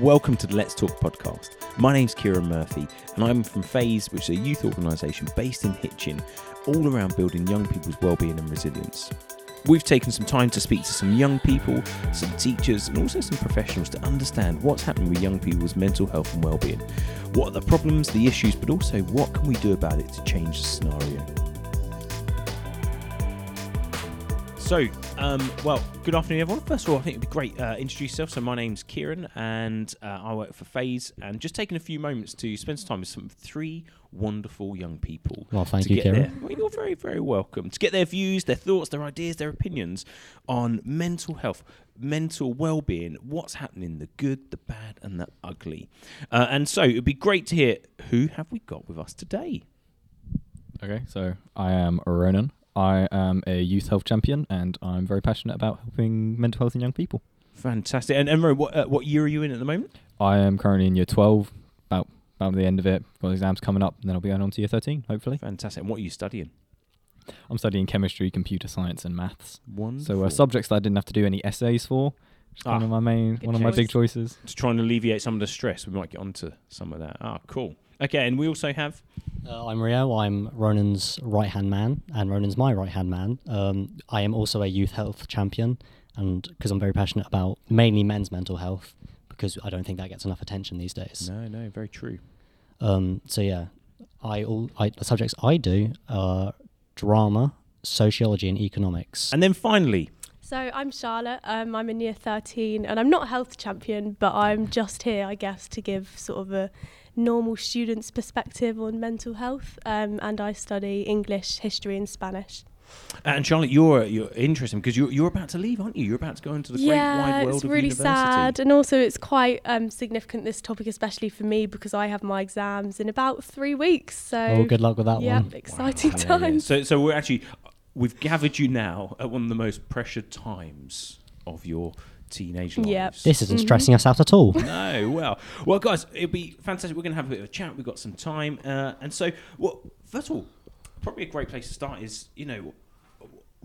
Welcome to the Let's Talk podcast. My name's Kieran Murphy, and I'm from Phase, which is a youth organisation based in Hitchin, all around building young people's well-being and resilience. We've taken some time to speak to some young people, some teachers, and also some professionals to understand what's happening with young people's mental health and well-being. What are the problems, the issues, but also what can we do about it to change the scenario? So, um, well, good afternoon, everyone. First of all, I think it'd be great uh, introduce yourself. So, my name's Kieran, and uh, I work for Phase, and just taking a few moments to spend some time with some three wonderful young people. Well, thank to you, get Kieran. Their, well, you're very, very welcome. To get their views, their thoughts, their ideas, their opinions on mental health, mental well-being, what's happening, the good, the bad, and the ugly. Uh, and so, it'd be great to hear who have we got with us today. Okay, so I am Ronan. I am a youth health champion, and I'm very passionate about helping mental health in young people. Fantastic. And Emma, what, uh, what year are you in at the moment? I am currently in year 12, about about the end of it. Got exams coming up, and then I'll be going on to year 13, hopefully. Fantastic. And what are you studying? I'm studying chemistry, computer science, and maths. Wonderful. So uh, subjects that I didn't have to do any essays for. Ah, one of my main, one of my big choices. to try and alleviate some of the stress. We might get onto some of that. Ah, cool. Okay, and we also have Uh, I'm Rio. I'm Ronan's right hand man, and Ronan's my right hand man. Um, I am also a youth health champion, and because I'm very passionate about mainly men's mental health, because I don't think that gets enough attention these days. no, no, very true. Um, so yeah, I all I, the subjects I do are drama, sociology, and economics. And then finally, So I'm Charlotte. Um, I'm in year 13, and I'm not a health champion, but I'm just here, I guess, to give sort of a normal student's perspective on mental health. Um, and I study English, history, and Spanish. and Charlotte, you're you're interesting because you're you're about to leave, aren't you? You're about to go into the great wide world it's of really university. sad, and also it's quite um, significant this topic, especially for me, because I have my exams in about three weeks. So oh, good luck with that yeah, one. exciting Yeah, yeah. times. So so we're actually we've gathered you now at one of the most pressured times of your teenage lives. Yep. This isn't Mhm. stressing us out at all. No, well, well, guys, it'd be fantastic. We're going to have a bit of a chat. We've got some time, uh, and so, well, first of all, probably a great place to start is, you know,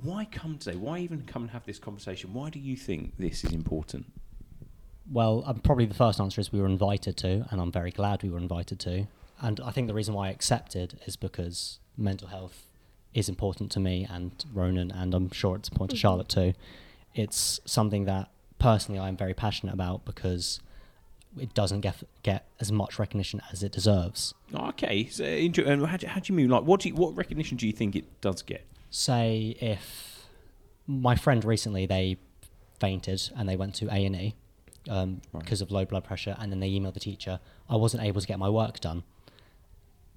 why come today? Why even come and have this conversation? Why do you think this is important? Well, um, probably the first answer is we were invited to, and I'm very glad we were invited to. And I think the reason why I accepted is because mental health is important to me and Ronan, and I'm sure it's important to Mhm. Charlotte too. It's something that personally I'm very passionate about because it doesn't get get as much recognition as it deserves. Okay, so and how do, how do you mean? Like, what do you, what recognition do you think it does get? Say if my friend recently they fainted and they went to A and E um, because of low blood pressure, and then they emailed the teacher, I wasn't able to get my work done,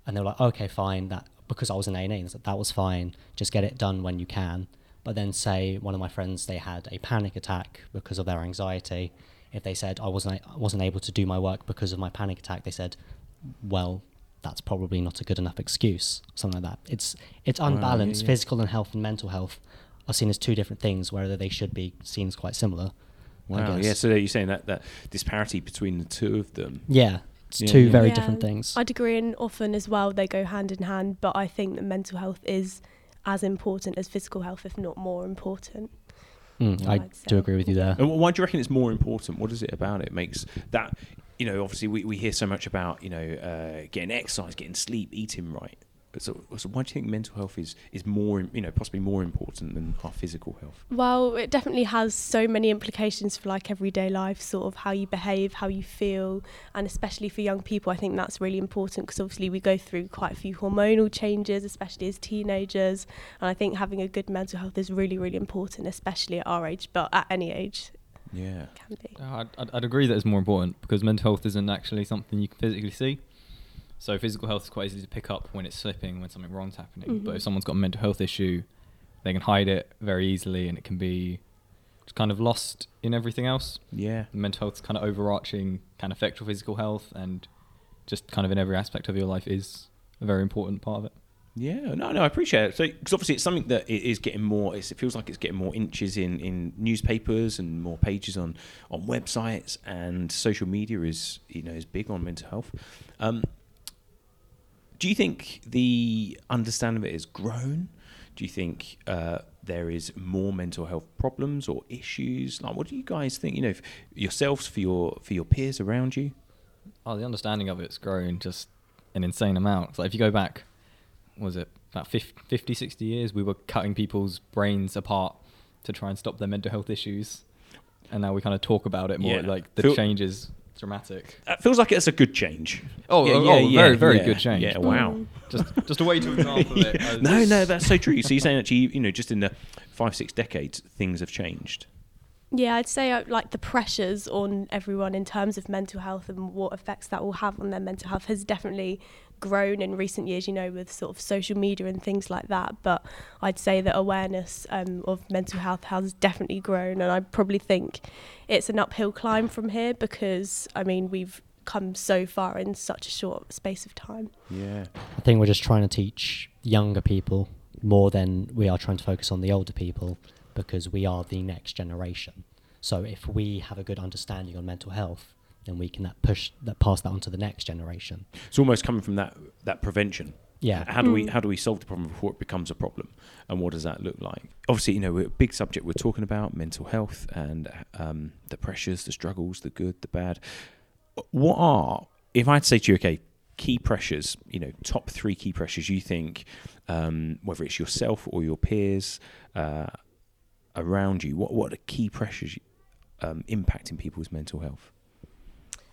and they were like, okay, fine, that because I was in A and E, that was fine, just get it done when you can. But then say one of my friends they had a panic attack because of their anxiety. If they said I wasn't I wasn't able to do my work because of my panic attack, they said, well, that's probably not a good enough excuse. Something like that. It's it's Wow, yeah, unbalanced. yeah. Physical and health and mental health are seen as two different things, whether they should be seen as quite similar. I Wow, yeah. So you're saying that that disparity between the two of them. Yeah, it's Yeah, two yeah. very Yeah. different things. I'd agree, and often as well, they go hand in hand. But I think that mental health is as important as physical health, if not more important. Mm, I I'd do agree with you there. And why do you reckon it's more important? What is it about it makes that? You know, obviously we, we hear so much about you know uh, getting exercise, getting sleep, eating right. So, so why do you think mental health is is more you know possibly more important than our physical health? Well, it definitely has so many implications for like everyday life, sort of how you behave, how you feel, and especially for young people, I think that's really important because obviously we go through quite a few hormonal changes, especially as teenagers, and I think having a good mental health is really, really important, especially at our age, but at any age Yeah. can be. Uh, I'd, I'd- I'd agree that it's more important because mental health isn't actually something you can physically see. So physical health is quite easy to pick up when it's slipping, when something wrong's happening. But Mhm. if someone's got a mental health issue, they can hide it very easily, and it can be just kind of lost in everything else. Yeah. mental health is kind of overarching, can affect your physical health, and just kind of in every aspect of your life is a very important part of it. Yeah, no, no, I appreciate it. So, because obviously it's something that i- getting more. It's, it feels like it's getting more inches in, in newspapers and more pages on, on websites, and social media is you know is big on mental health. Um, do you think the understanding of it has grown? Do you think uh, there is more mental health problems or issues? Like, what do you guys think? You know, yourselves for your for your peers around you. Oh, the understanding of it's grown just an insane amount. Like if you go back, was it about 50, 50, 60 years, we were cutting people's brains apart to try and stop their mental health issues, and now we kind of talk about it more. Yeah. Like the Feel- change is dramatic. That feels like it's a good change. Oh, Yeah, oh, yeah, oh, yeah, very, very yeah. good change. Yeah, wow. Just, just a way to example it. Yeah. as- No, no, that's so true. So you're saying actually, you know, just in the five, six decades, things have changed. Yeah, I'd say uh, like the pressures on everyone in terms of mental health and what effects that will have on their mental health has definitely grown in recent years, you know, with sort of social media and things like that. But I'd say that awareness um, of mental health has definitely grown. And I probably think it's an uphill climb from here because, I mean, we've come so far in such a short space of time. Yeah. I think we're just trying to teach younger people more than we are trying to focus on the older people because we are the next generation. So if we have a good understanding on mental health, then we can that push that pass that on to the next generation. It's almost coming from that that prevention. Yeah. How do we Mm. how do we solve the problem before it becomes a problem, and what does that look like? Obviously, you know, a big subject we're talking about mental health and um, the pressures, the struggles, the good, the bad. What are if I'd say to you, okay, key pressures, you know, top three key pressures you think, um, whether it's yourself or your peers uh, around you, what what are key pressures um, impacting people's mental health?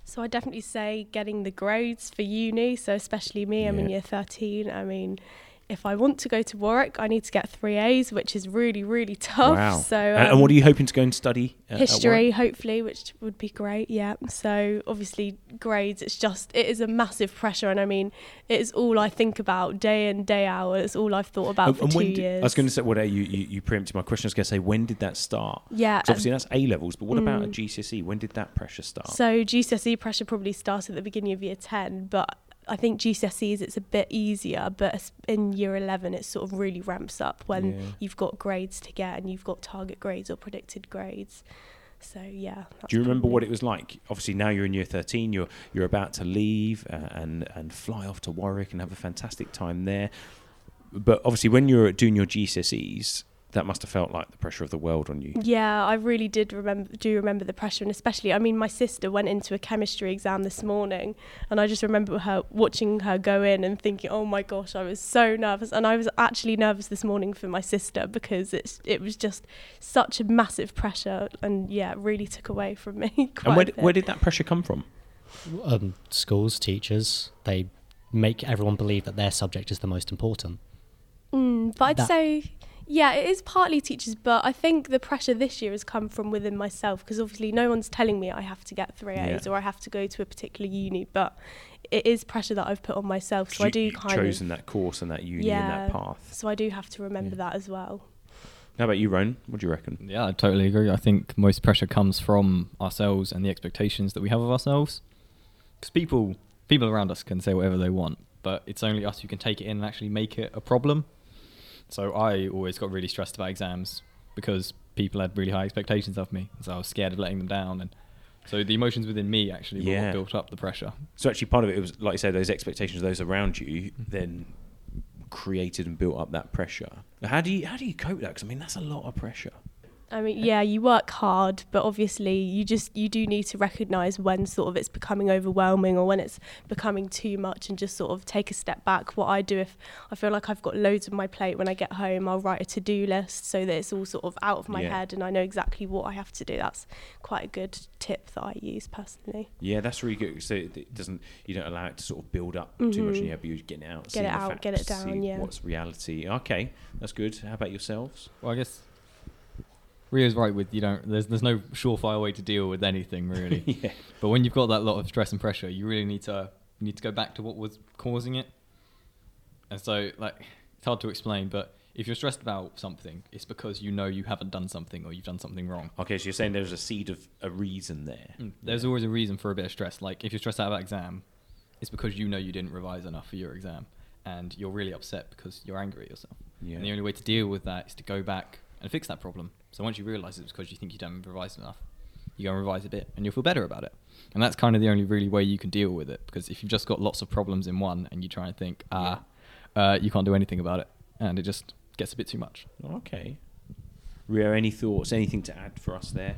So I definitely say getting the grades for uni. So especially me, I'm in year 13. I mean, if I want to go to Warwick, I need to get three A's, which is really, really tough. wow. So and, and what are um, you hoping to go and study? uh, at history, Warwick? hopefully, which would be great. Yeah. So obviously, grades. It's just it is a massive pressure, and I mean, it is all I think about day in day out. It's all I've thought about And- for and two when did- years. I was going to say, what well, you, you you preempted my question. I was going to say, when did that start? Yeah. obviously um, that's A levels, but what about a mm. GCSE? When did that pressure start? So GCSE pressure probably started at the beginning of year 10, but I think GCSEs it's a bit easier, but in year 11 it sort of really ramps up when Yeah. you've got grades to get and you've got target grades or predicted grades. So yeah. Do you remember what it was like? Obviously, now you're in year 13. You're you're about to leave uh, and and fly off to Warwick and have a fantastic time there. But obviously, when you're doing your GCSEs, that must have felt like the pressure of the world on you. Yeah, I really did remember do remember the pressure and especially I mean my sister went into a chemistry exam this morning and I just remember her watching her go in and thinking, "Oh my gosh, I was so nervous." And I was actually nervous this morning for my sister because it's it was just such a massive pressure and yeah, it really took away from me quite and where, a did- bit. where did that pressure come from? Um, schools, teachers, they make everyone believe that their subject is the most important. Mm, but I'd That- say, yeah, it is partly teachers, but I think the pressure this year has come from within myself because obviously no one's telling me I have to get three A's Yeah. or I have to go to a particular uni, but it is pressure that I've put on myself. So I do you've kind chosen of, that course and that uni Yeah. and that path. so I do have to remember Yeah. that as well. How about you, Rowan? What do you reckon? Yeah, I totally agree. I think most pressure comes from ourselves and the expectations that we have of ourselves. Because people, people around us can say whatever they want, but it's only us who can take it in and actually make it a problem. So I always got really stressed about exams because people had really high expectations of me, so I was scared of letting them down. And so the emotions within me actually were Yeah. built up the pressure. So actually, part of it was, like you say, those expectations of those around you then created and built up that pressure. How do you how do you cope with that? Because I mean, that's a lot of pressure. I mean, yeah, you work hard, but obviously you just you do need to recognise when sort of it's becoming overwhelming or when it's becoming too much, and just sort of take a step back. What I do if I feel like I've got loads on my plate when I get home, I'll write a to do list so that it's all sort of out of my Yeah. head and I know exactly what I have to do. That's quite a good tip that I use personally. Yeah, that's really good. So it it doesn't you don't allow it to sort of build up too much in Mhm. your head, but you're getting it out, Get it the out, get it down, see yeah. What's reality? Okay, that's good. How about yourselves? Well, I guess Rio's right with you don't. There's there's no surefire way to deal with anything really. yeah, But when you've got that lot of stress and pressure, you really need to you need to go back to what was causing it. And so, like, it's hard to explain, but if you're stressed about something, it's because you know you haven't done something or you've done something wrong. Okay, so you're saying there's a seed of a reason there. Mm, There's always a reason for a bit of stress. Like if you're stressed out about exam, it's because you know you didn't revise enough for your exam, and you're really upset because you're angry at yourself. Yeah. And the only way to deal with that is to go back and fix that problem. So once you realise it's because you think you don't revise enough, you go and revise a bit, and you'll feel better about it. And that's kind of the only really way you can deal with it. Because if you've just got lots of problems in one, and you try and think, ah, uh, you can't do anything about it, and it just gets a bit too much. Okay. Rio, any thoughts? Anything to add for us there?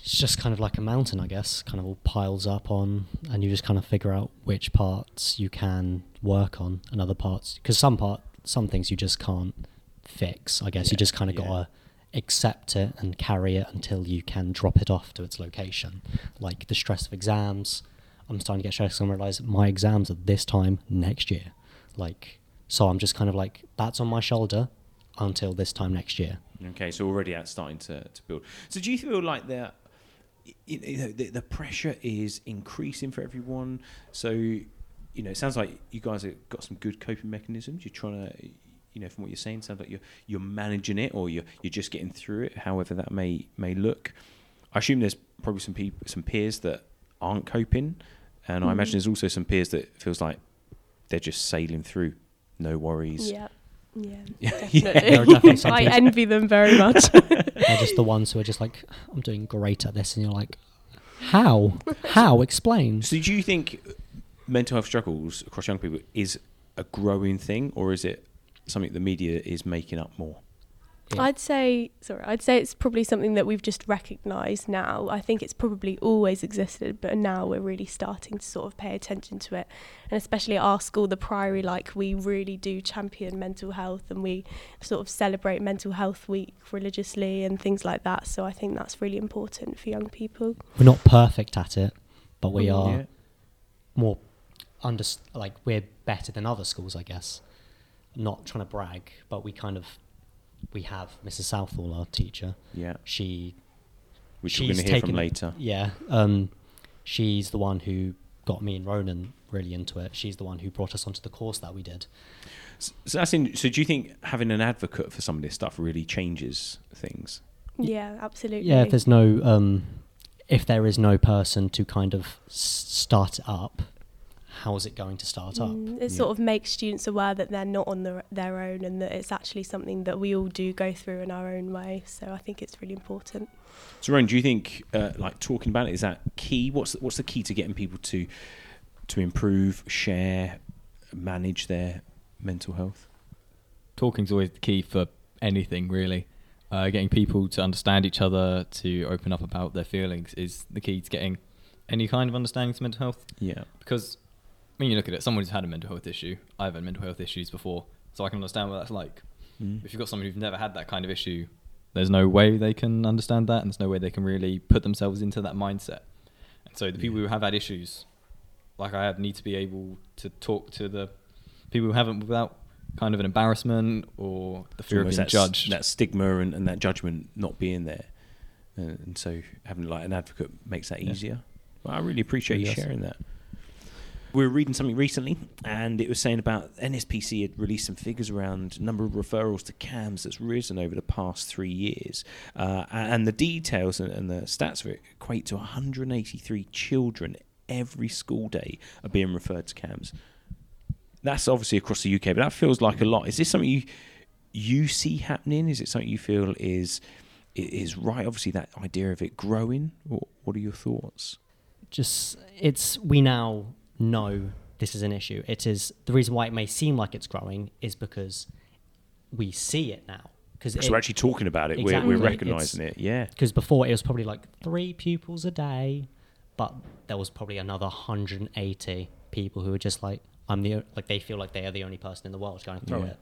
It's just kind of like a mountain, I guess, kind of all piles up on, and you just kind of figure out which parts you can work on and other parts. Because some part, some things you just can't fix. I guess you just kind of yeah. gotta accept it and carry it until you can drop it off to its location. Like the stress of exams, I'm starting to get stressed and realize my exams are this time next year. Like, so I'm just kind of like that's on my shoulder until this time next year. Okay, so already out starting to, to build. So do you feel like that? You know, the, the pressure is increasing for everyone. So, you know, it sounds like you guys have got some good coping mechanisms. You're trying to, you know, from what you're saying, sounds like you're you're managing it, or you're you're just getting through it, however that may may look. I assume there's probably some people, some peers that aren't coping, and I mm-hmm. imagine there's also some peers that feels like they're just sailing through, no worries. Yeah. Yeah, Yeah. definitely. Definitely I envy them very much. They're just the ones who are just like, I'm doing great at this, and you're like, how? How? Explain. So, do you think mental health struggles across young people is a growing thing, or is it something the media is making up more? Yeah. I'd say, sorry, I'd say it's probably something that we've just recognised now. I think it's probably always existed, but now we're really starting to sort of pay attention to it. And especially at our school, the Priory, like we really do champion mental health and we sort of celebrate Mental Health Week religiously and things like that. So I think that's really important for young people. We're not perfect at it, but we Mm. are Yeah. more under like we're better than other schools, I guess. Not trying to brag, but we kind of we have Mrs. Southall, our teacher. Yeah, She which we're going to hear from later. Yeah, um, she's the one who got me and Ronan really into it. She's the one who brought us onto the course that we did. S- So, that's in, so do you think having an advocate for some of this stuff really changes things? Yeah, absolutely. Yeah, if there's no, um, if there is no person to kind of s- start it up, how is it going to start up? Mm, it Yeah. sort of makes students aware that they're not on their, their own and that it's actually something that we all do go through in our own way. So I think it's really important. So, Ron, do you think uh, like talking about it is that key? What's the, what's the key to getting people to to improve, share, manage their mental health? Talking's always the key for anything, really. Uh, getting people to understand each other, to open up about their feelings, is the key to getting any kind of understanding to mental health. Yeah, Because when you look at it, someone who's had a mental health issue, I've had mental health issues before, so I can understand what that's like. Mm. If you've got someone who's never had that kind of issue, there's no way they can understand that, and there's no way they can really put themselves into that mindset. And so the people Yeah. who have had issues, like I have, need to be able to talk to the people who haven't without kind of an embarrassment or the fear of being judged. That stigma and, and that judgment not being there, uh, and so having like an advocate makes that Yeah. easier. Well, I really appreciate Really you sharing that. We were reading something recently, and it was saying about NSPCC had released some figures around number of referrals to CAMHS that's risen over the past three years, uh, and the details and, and the stats of it equate to 183 children every school day are being referred to CAMHS. That's obviously across the UK, but that feels like a lot. Is this something you you see happening? Is it something you feel is is right? Obviously, that idea of it growing. What, what are your thoughts? Just it's we now know this is an issue. It is the reason why it may seem like it's growing is because we see it now. Because we're actually talking about it. Exactly. We're, we're recognizing it. Yeah. because before it was probably like three pupils a day, but there was probably another 180 people who were just like, I'm the like they feel like they are the only person in the world going through Yeah. it.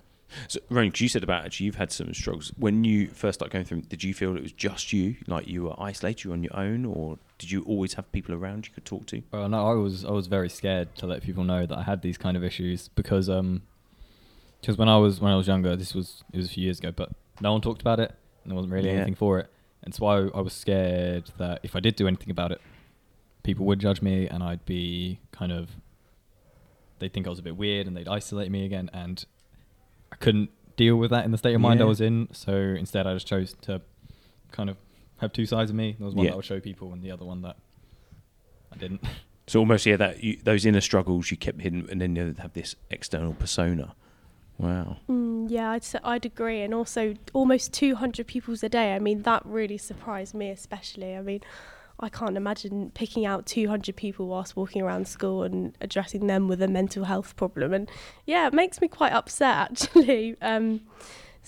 So, Ronnie, 'cause you said about actually you've had some struggles. When you first started going through, did you feel it was just you, like you were isolated, you were on your own, or did you always have people around you could talk to? Well, no, I was I was very scared to let people know that I had these kind of issues because um, because when I was when I was younger, this was it was a few years ago, but no one talked about it, and there wasn't really Yeah. anything for it, and so I, I was scared that if I did do anything about it, people would judge me, and I'd be kind of they'd think I was a bit weird, and they'd isolate me again, and I couldn't deal with that in the state of mind I was in, so instead I just chose to kind of have two sides of me. There was one Yeah. that I would show people, and the other one that I didn't. So almost yeah, that you, those inner struggles you kept hidden, and then you have this external persona. Wow. Mm, yeah, I'd say, I'd agree. And also, almost 200 pupils a day. I mean, that really surprised me, especially. I mean, I can't imagine picking out 200 people whilst walking around school and addressing them with a mental health problem. And yeah, it makes me quite upset, actually. Um,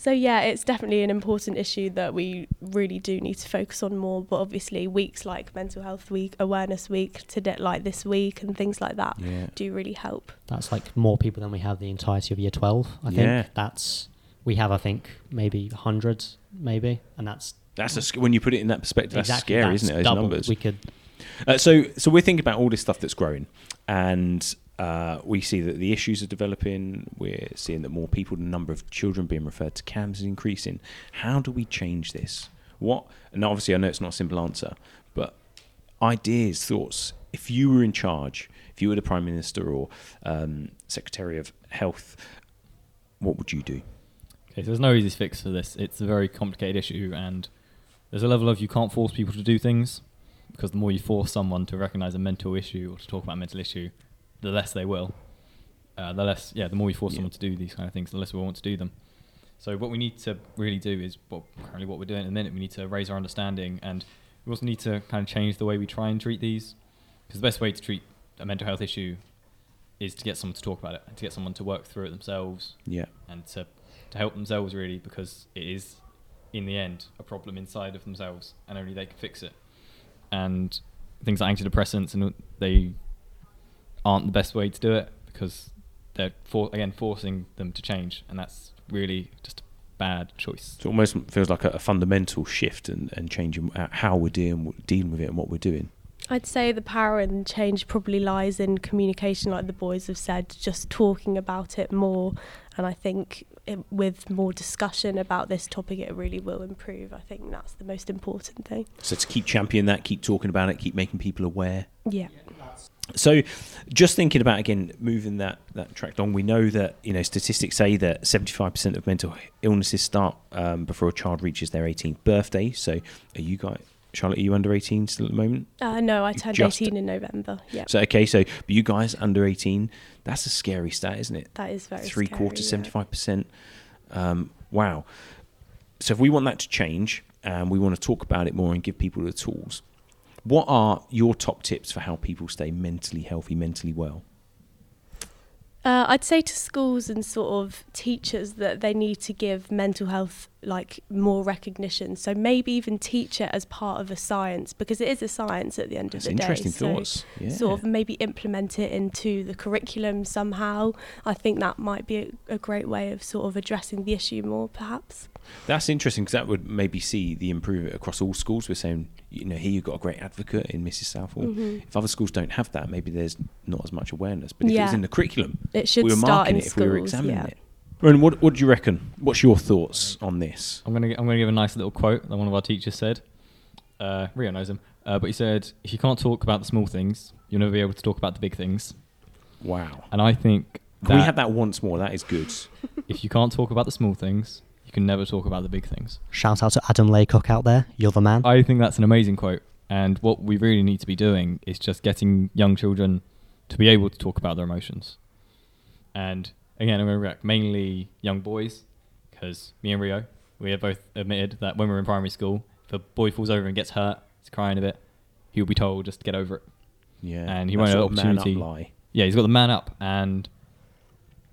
So yeah, it's definitely an important issue that we really do need to focus on more. But obviously, weeks like Mental Health Week, Awareness Week, today like this week, and things like that Yeah. do really help. That's like more people than we have the entirety of year 12. I think Yeah. that's, we have, I think, maybe hundreds, maybe. And that's That's a, sc- when you put it in that perspective. That's scary, that's isn't it? Those numbers. We could, Uh, so, so we're thinking about all this stuff that's growing, and uh, we see that the issues are developing. We're seeing that more people, the number of children being referred to CAMHS is increasing. How do we change this? What? And obviously, I know it's not a simple answer, but ideas, thoughts. If you were in charge, if you were the prime minister or um, secretary of health, what would you do? Okay, so there's no easy fix for this. It's a very complicated issue, and there's a level of you can't force people to do things because the more you force someone to recognize a mental issue or to talk about a mental issue, the less they will. Uh, the less, yeah, the more we force Yeah. someone to do these kind of things, the less we want to do them. So what we need to really do is what currently what we're doing at the minute. We need to raise our understanding, and we also need to kind of change the way we try and treat these. Because the best way to treat a mental health issue is to get someone to talk about it, and to get someone to work through it themselves, Yeah, and to to help themselves really because it is in the end a problem inside of themselves and only they can fix it and things like antidepressants and they aren't the best way to do it because they're for, again forcing them to change and that's really just a bad choice so it almost feels like a, a fundamental shift and, and changing uh, how we're dealing dealing with it and what we're doing. I'd say the power and change probably lies in communication, like the boys have said, just talking about it more. And I think it, with more discussion about this topic, it really will improve. I think that's the most important thing. So to keep championing that, keep talking about it, keep making people aware. Yeah. So, just thinking about again moving that that track on, we know that you know statistics say that seventy five percent of mental illnesses start um, before a child reaches their eighteenth birthday. So, are you guys, Charlotte, are you under eighteen still at the moment? Uh, no, I turned just- 18 in November. Yeah. So, okay, so but you guys under eighteen, that's a scary stat, isn't it? that is very Three scary, quarters, yeah. seventy five percent. Um, wow. So, if we want that to change, and we want to talk about it more and give people the tools, what are your top tips for how people stay mentally healthy, mentally well? Uh, I'd say to schools and sort of teachers that they need to give mental health like more recognition. So maybe even teach it as part of a science because it is a science at the end That's of the interesting day. So thoughts. Yeah. sort of maybe implement it into the curriculum somehow. I think that might be a, a great way of sort of addressing the issue more, perhaps. That's interesting because that would maybe see the improvement across all schools. We're saying, you know, here you've got a great advocate in Mrs. Southall. Mhm. If other schools don't have that, maybe there's not as much awareness. But if it was in the curriculum, It should we were start marking in it if schools. we were examining yeah. it. Ronan, what, what do you reckon? What's your thoughts on this? I'm gonna I'm gonna give a nice little quote that one of our teachers said. Uh, Rio knows him, uh, but he said, "If you can't talk about the small things, you'll never be able to talk about the big things." Wow. And I think Can we have that once more? That is good. if you can't talk about the small things, you can never talk about the big things. shout out to Adam Laycock out there. You're the man. I think that's an amazing quote. And what we really need to be doing is just getting young children to be able to talk about their emotions. And again, I'm going to react mainly young boys because me and Rio, we have both admitted that when we're in primary school, if a boy falls over and gets hurt, he's crying a bit, he'll be told just to get over it. Yeah. And he That won't have sort of man up opportunity. lie. Yeah, he's got the man up, and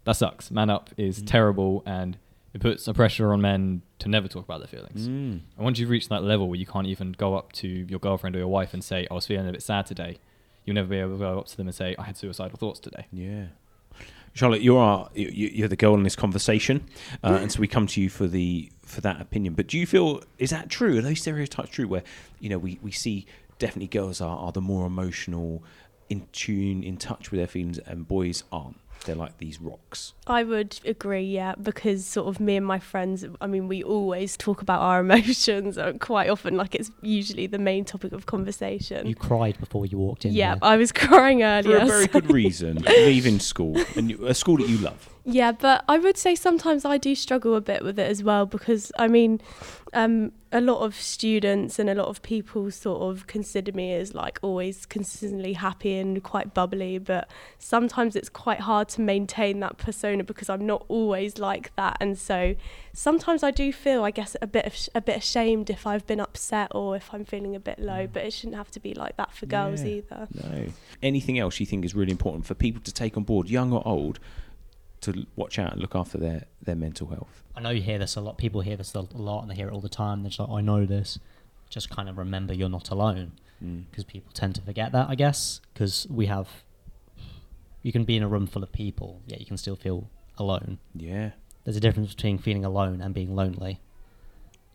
that sucks. Man up is Mm. terrible, and it puts a pressure on men to never talk about their feelings. Mm. And once you've reached that level where you can't even go up to your girlfriend or your wife and say, I was feeling a bit sad today, you'll never be able to go up to them and say, I had suicidal thoughts today. Yeah. Charlotte, you are you, you're the girl in this conversation, uh, and so we come to you for the for that opinion. But do you feel is that true? Are those stereotypes true? Where you know we, we see definitely girls are, are the more emotional, in tune, in touch with their feelings, and boys aren't. They're like these rocks. I would agree, yeah, because sort of me and my friends, I mean, we always talk about our emotions uh, quite often, like it's usually the main topic of conversation. You cried before you walked in. yeah, here. I was crying earlier. For a very so- good reason, leaving school and you, a school that you love. Yeah, but I would say sometimes I do struggle a bit with it as well because I mean, um, a lot of students and a lot of people sort of consider me as like always consistently happy and quite bubbly, but sometimes it's quite hard to maintain that persona because I'm not always like that, and so sometimes I do feel, I guess, a bit of a bit ashamed if I've been upset or if I'm feeling a bit low, but it shouldn't have to be like that for girls Yeah. either. No. Anything else you think is really important for people to take on board, young or old, to watch out and look after their their mental health? I know you hear this a lot. People hear this a lot, and they hear it all the time. They're just like, "I know this." Just kind of remember you're not alone, Mm. because people tend to forget that. I guess because we have, you can be in a room full of people, yet you can still feel alone. Yeah, There's a difference between feeling alone and being lonely.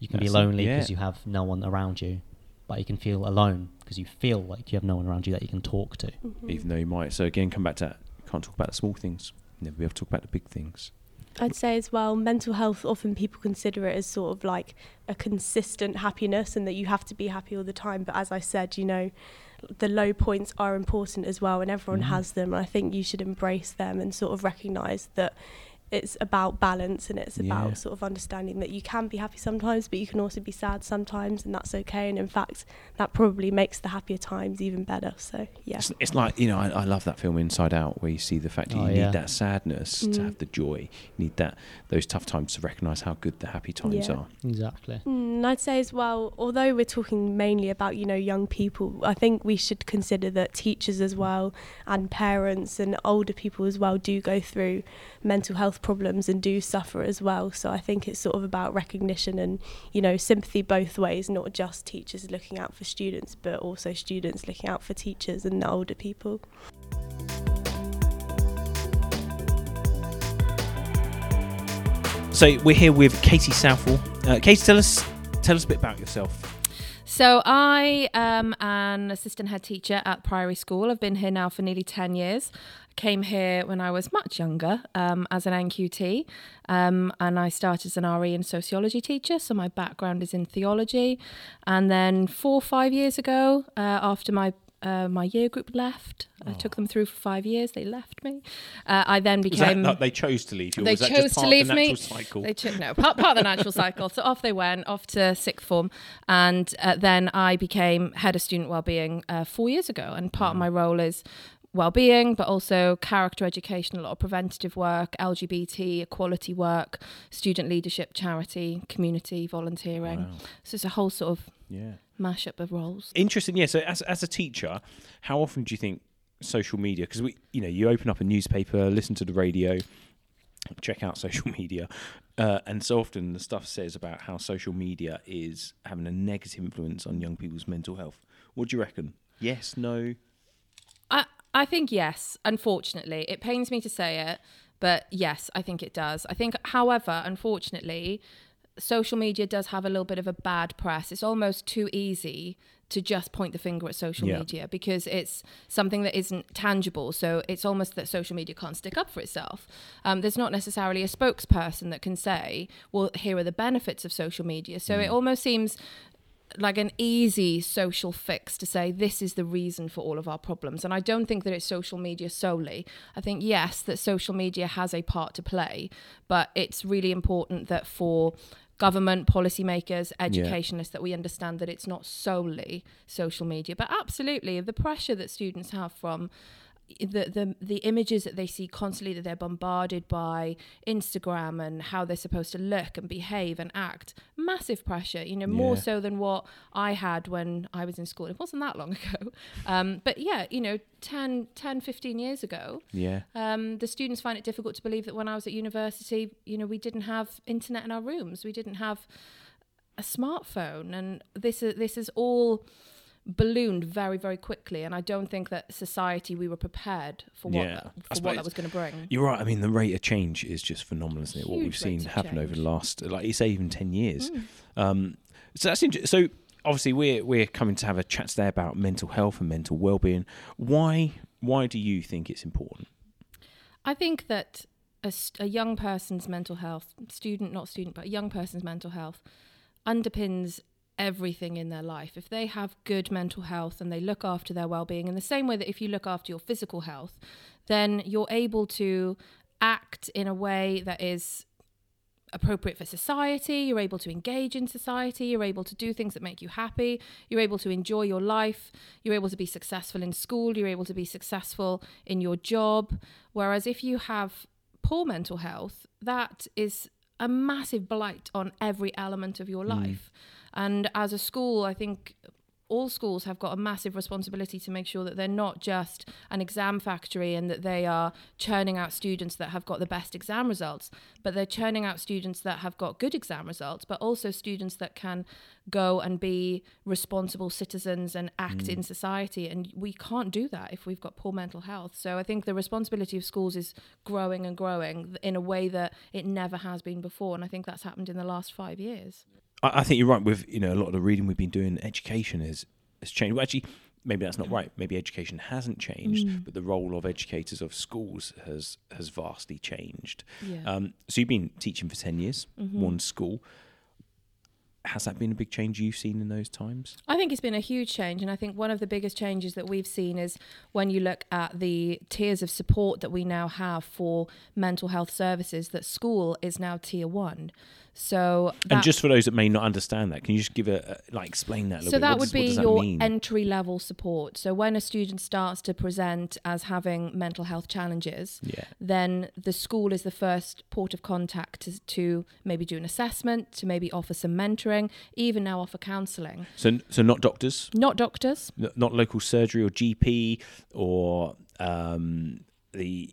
You can That's be it, lonely yeah. because you have no one around you, but you can feel alone because you feel like you have no one around you that you can talk to. Mhm. even though you might. So again, come back to that. Can't talk about the small things. Be able to talk about the big things. I'd say as well, mental health, often people consider it as sort of like a consistent happiness and that you have to be happy all the time. But as I said, you know, the low points are important as well and everyone Mhm. has them. And I think you should embrace them and sort of recognise that it's about balance and it's Yeah. about sort of understanding that you can be happy sometimes, but you can also be sad sometimes, and that's okay. And in fact, that probably makes the happier times even better. So, yeah. It's, it's like you know, I, I love that film Inside Out, where you see the fact that Oh, you yeah. need that sadness to Mm. have the joy. You need that those tough times to recognise how good the happy times Yeah. are. Exactly. Mm, And I'd say as well, although we're talking mainly about you know young people, I think we should consider that teachers as well and parents and older people as well do go through mental health problems and do suffer as well. So I think it's sort of about recognition and you know sympathy both ways, not just teachers looking out for students, but also students looking out for teachers and the older people. So we're here with Katie Southall. Uh, Katie, tell us tell us a bit about yourself. So I am an assistant head teacher at Priory School. I've been here now for nearly 10 years. Came here when I was much younger um, as an NQT um, and I started as an RE and sociology teacher. So my background is in theology. And then four or five years ago, uh, after my uh, my year group left, I took them through for five years. They left me. Uh, I then that- became. no, they chose to leave you. They was that chose to leave the me. cycle? They took no part, part of the natural cycle. So off they went, off to sixth form, and uh, then I became head of student wellbeing uh, four years ago. And part of my role is well-being, but also character education, a lot of preventative work, LGBT equality work, student leadership, charity, community volunteering. Wow. So it's a whole sort of Yeah. mashup of roles. Interesting. Yeah. So as as a teacher, how often do you think social media? Because we, you know, you open up a newspaper, listen to the radio, check out social media, uh, and so often the stuff says about how social media is having a negative influence on young people's mental health. What do you reckon? Yes. No. I think yes. Unfortunately, it pains me to say it, but yes, I think it does. I think, however, unfortunately, social media does have a little bit of a bad press. It's almost too easy to just point the finger at social Yeah. media because it's something that isn't tangible. So it's almost that social media can't stick up for itself. Um, there's not necessarily a spokesperson that can say, well, here are the benefits of social media. So it almost seems like an easy social fix to say this is the reason for all of our problems. And i don't think that it's social media solely. I think yes that social media has a part to play but it's really important that for government policymakers educationists that we understand that it's not solely social media. But absolutely the pressure that students have from the, the the images that they see constantly that they're bombarded by Instagram and how they're supposed to look and behave and act massive pressure you know more so than what I had when I was in school. It wasn't that long ago. Um, but yeah you know 10 10 15 years ago Yeah. um, the students find it difficult to believe that when I was at university you know we didn't have internet in our rooms. We didn't have a smartphone. And this is this is all ballooned very very quickly and I don't think that society we were prepared for what Yeah. that, for what that was going to bring You're right. I mean, the rate of change is just phenomenal, isn't it? what we've seen happen over the last, like you say, even ten years. Mm. Um, so that's interesting. So obviously, we're we're coming to have a chat today about mental health and mental well-being. Why why do you think it's important? I think that a, st- a young person's mental health, student, not student, but a young person's mental health underpins everything in their life. If they have good mental health and they look after their well being in the same way that if you look after your physical health, then you're able to act in a way that is appropriate for society. You're able to engage in society. You're able to do things that make you happy. You're able to enjoy your life. You're able to be successful in school. You're able to be successful in your job. Whereas if you have poor mental health, that is a massive blight on every element of your mm. life. And as a school, I think all schools have got a massive responsibility to make sure that they're not just an exam factory and that they are churning out students that have got the best exam results, but they're churning out students that have got good exam results, but also students that can go and be responsible citizens and act mm. in society. And we can't do that if we've got poor mental health. So I think the responsibility of schools is growing and growing in a way that it never has been before. And I think that's happened in the last five years. I, I think you're right with you know a lot of the reading we've been doing. Education has has changed. Well, actually, maybe that's not right. Maybe education hasn't changed, but the role of educators of schools has has vastly changed. Yeah. Um, so you've been teaching for ten years, one school. Has that been a big change you've seen in those times? I think it's been a huge change, and I think one of the biggest changes that we've seen is when you look at the tiers of support that we now have for mental health services. That school is now tier one, so and just for those that may not understand that, can you just give a, a like explain that a little so bit? that What would does- be what does that your entry level support. So when a student starts to present as having mental health challenges, yeah. then the school is the first port of contact to, to maybe do an assessment, to maybe offer some mentoring, even now offer counselling. So so not doctors, Not doctors. n- not local surgery or GP or um, the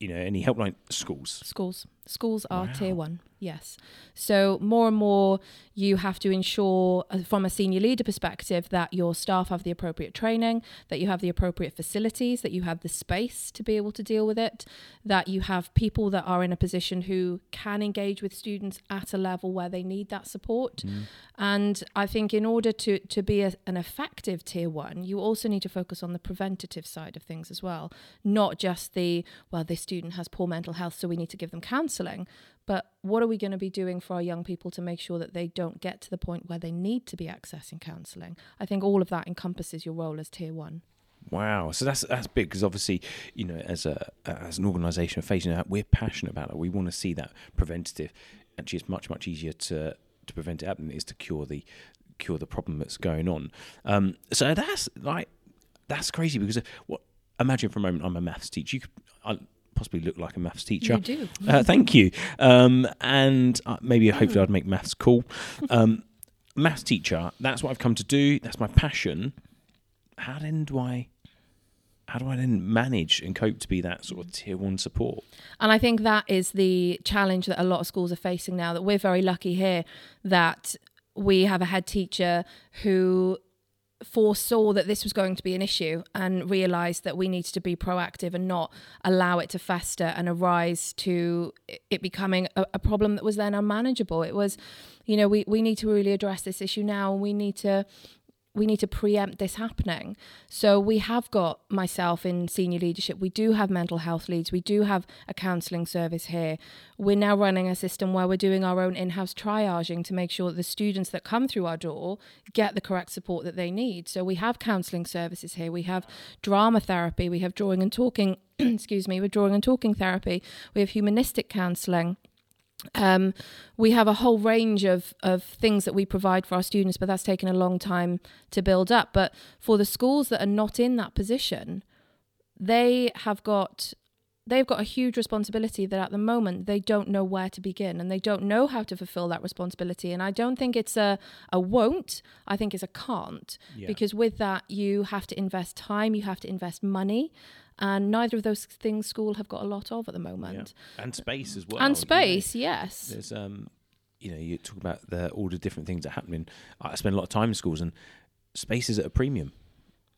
you know any helpline schools. Schools. Schools are Wow. tier one, yes. So more and more you have to ensure, uh, from a senior leader perspective, that your staff have the appropriate training, that you have the appropriate facilities, that you have the space to be able to deal with it, that you have people that are in a position who can engage with students at a level where they need that support. And I think in order to, to be a, an effective tier one, you also need to focus on the preventative side of things as well, not just the, well, this student has poor mental health, so we need to give them counselling. But what are we going to be doing for our young people to make sure that they don't get to the point where they need to be accessing counselling? I think all of that encompasses your role as tier one. Wow, so that's that's big because obviously, you know, as a as an organisation you know, we're passionate about it. We want to see that preventative. Actually, it's much much easier to to prevent it happening is to cure the cure the problem that's going on. Um, so that's like that's crazy because uh, what? Imagine for a moment, I'm a maths teacher. You could I possibly look like a maths teacher. You do. Uh, thank you. Um, and uh, maybe hopefully I'd make maths cool. Um, maths teacher. That's what I've come to do. That's my passion. How then do I? How do I then manage and cope to be that sort of tier one support? And I think that is the challenge that a lot of schools are facing now. That we're very lucky here that we have a head teacher who foresaw that this was going to be an issue and realized that we needed to be proactive and not allow it to fester and arise to it becoming a, a problem that was then unmanageable. It was, you know, we, we need to really address this issue now and we need to we need to preempt this happening. So we have got myself in senior leadership. We do have mental health leads. We do have a counselling service here. We're now running a system where we're doing our own in-house triaging to make sure that the students that come through our door get the correct support that they need. So we have counselling services here. We have drama therapy. We have drawing and talking. excuse me. We're drawing and talking therapy. We have humanistic counselling um, we have a whole range of, of things that we provide for our students, but that's taken a long time to build up. But for the schools that are not in that position, they have got they've got a huge responsibility that at the moment they don't know where to begin and they don't know how to fulfill that responsibility. And I don't think it's a, a won't, I think it's a can't. Yeah. Because with that you have to invest time, you have to invest money. And neither of those things school have got a lot of at the moment. and space as well. and you know. space, yes. There's um, you know, you talk about the all the different things that are happening. I spend a lot of time in schools, and space is at a premium.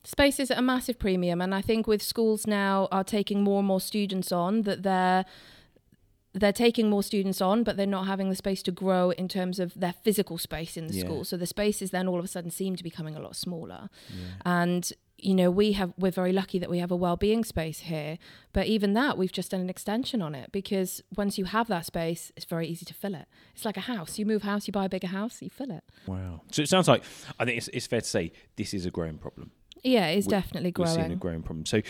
Space is at a massive premium, and I think with schools now are taking more and more students on that they're they're taking more students on, but they're not having the space to grow in terms of their physical space in the Yeah. school. So the spaces then all of a sudden seem to be becoming a lot smaller. And you know, we have we're very lucky that we have a well-being space here, but even that we've just done an extension on it because once you have that space, it's very easy to fill it. It's like a house. You move house, you buy a bigger house, you fill it. Wow. So it sounds like I think it's, it's fair to say this is a growing problem. Yeah, it's We- definitely We're growing. seeing a growing problem. So,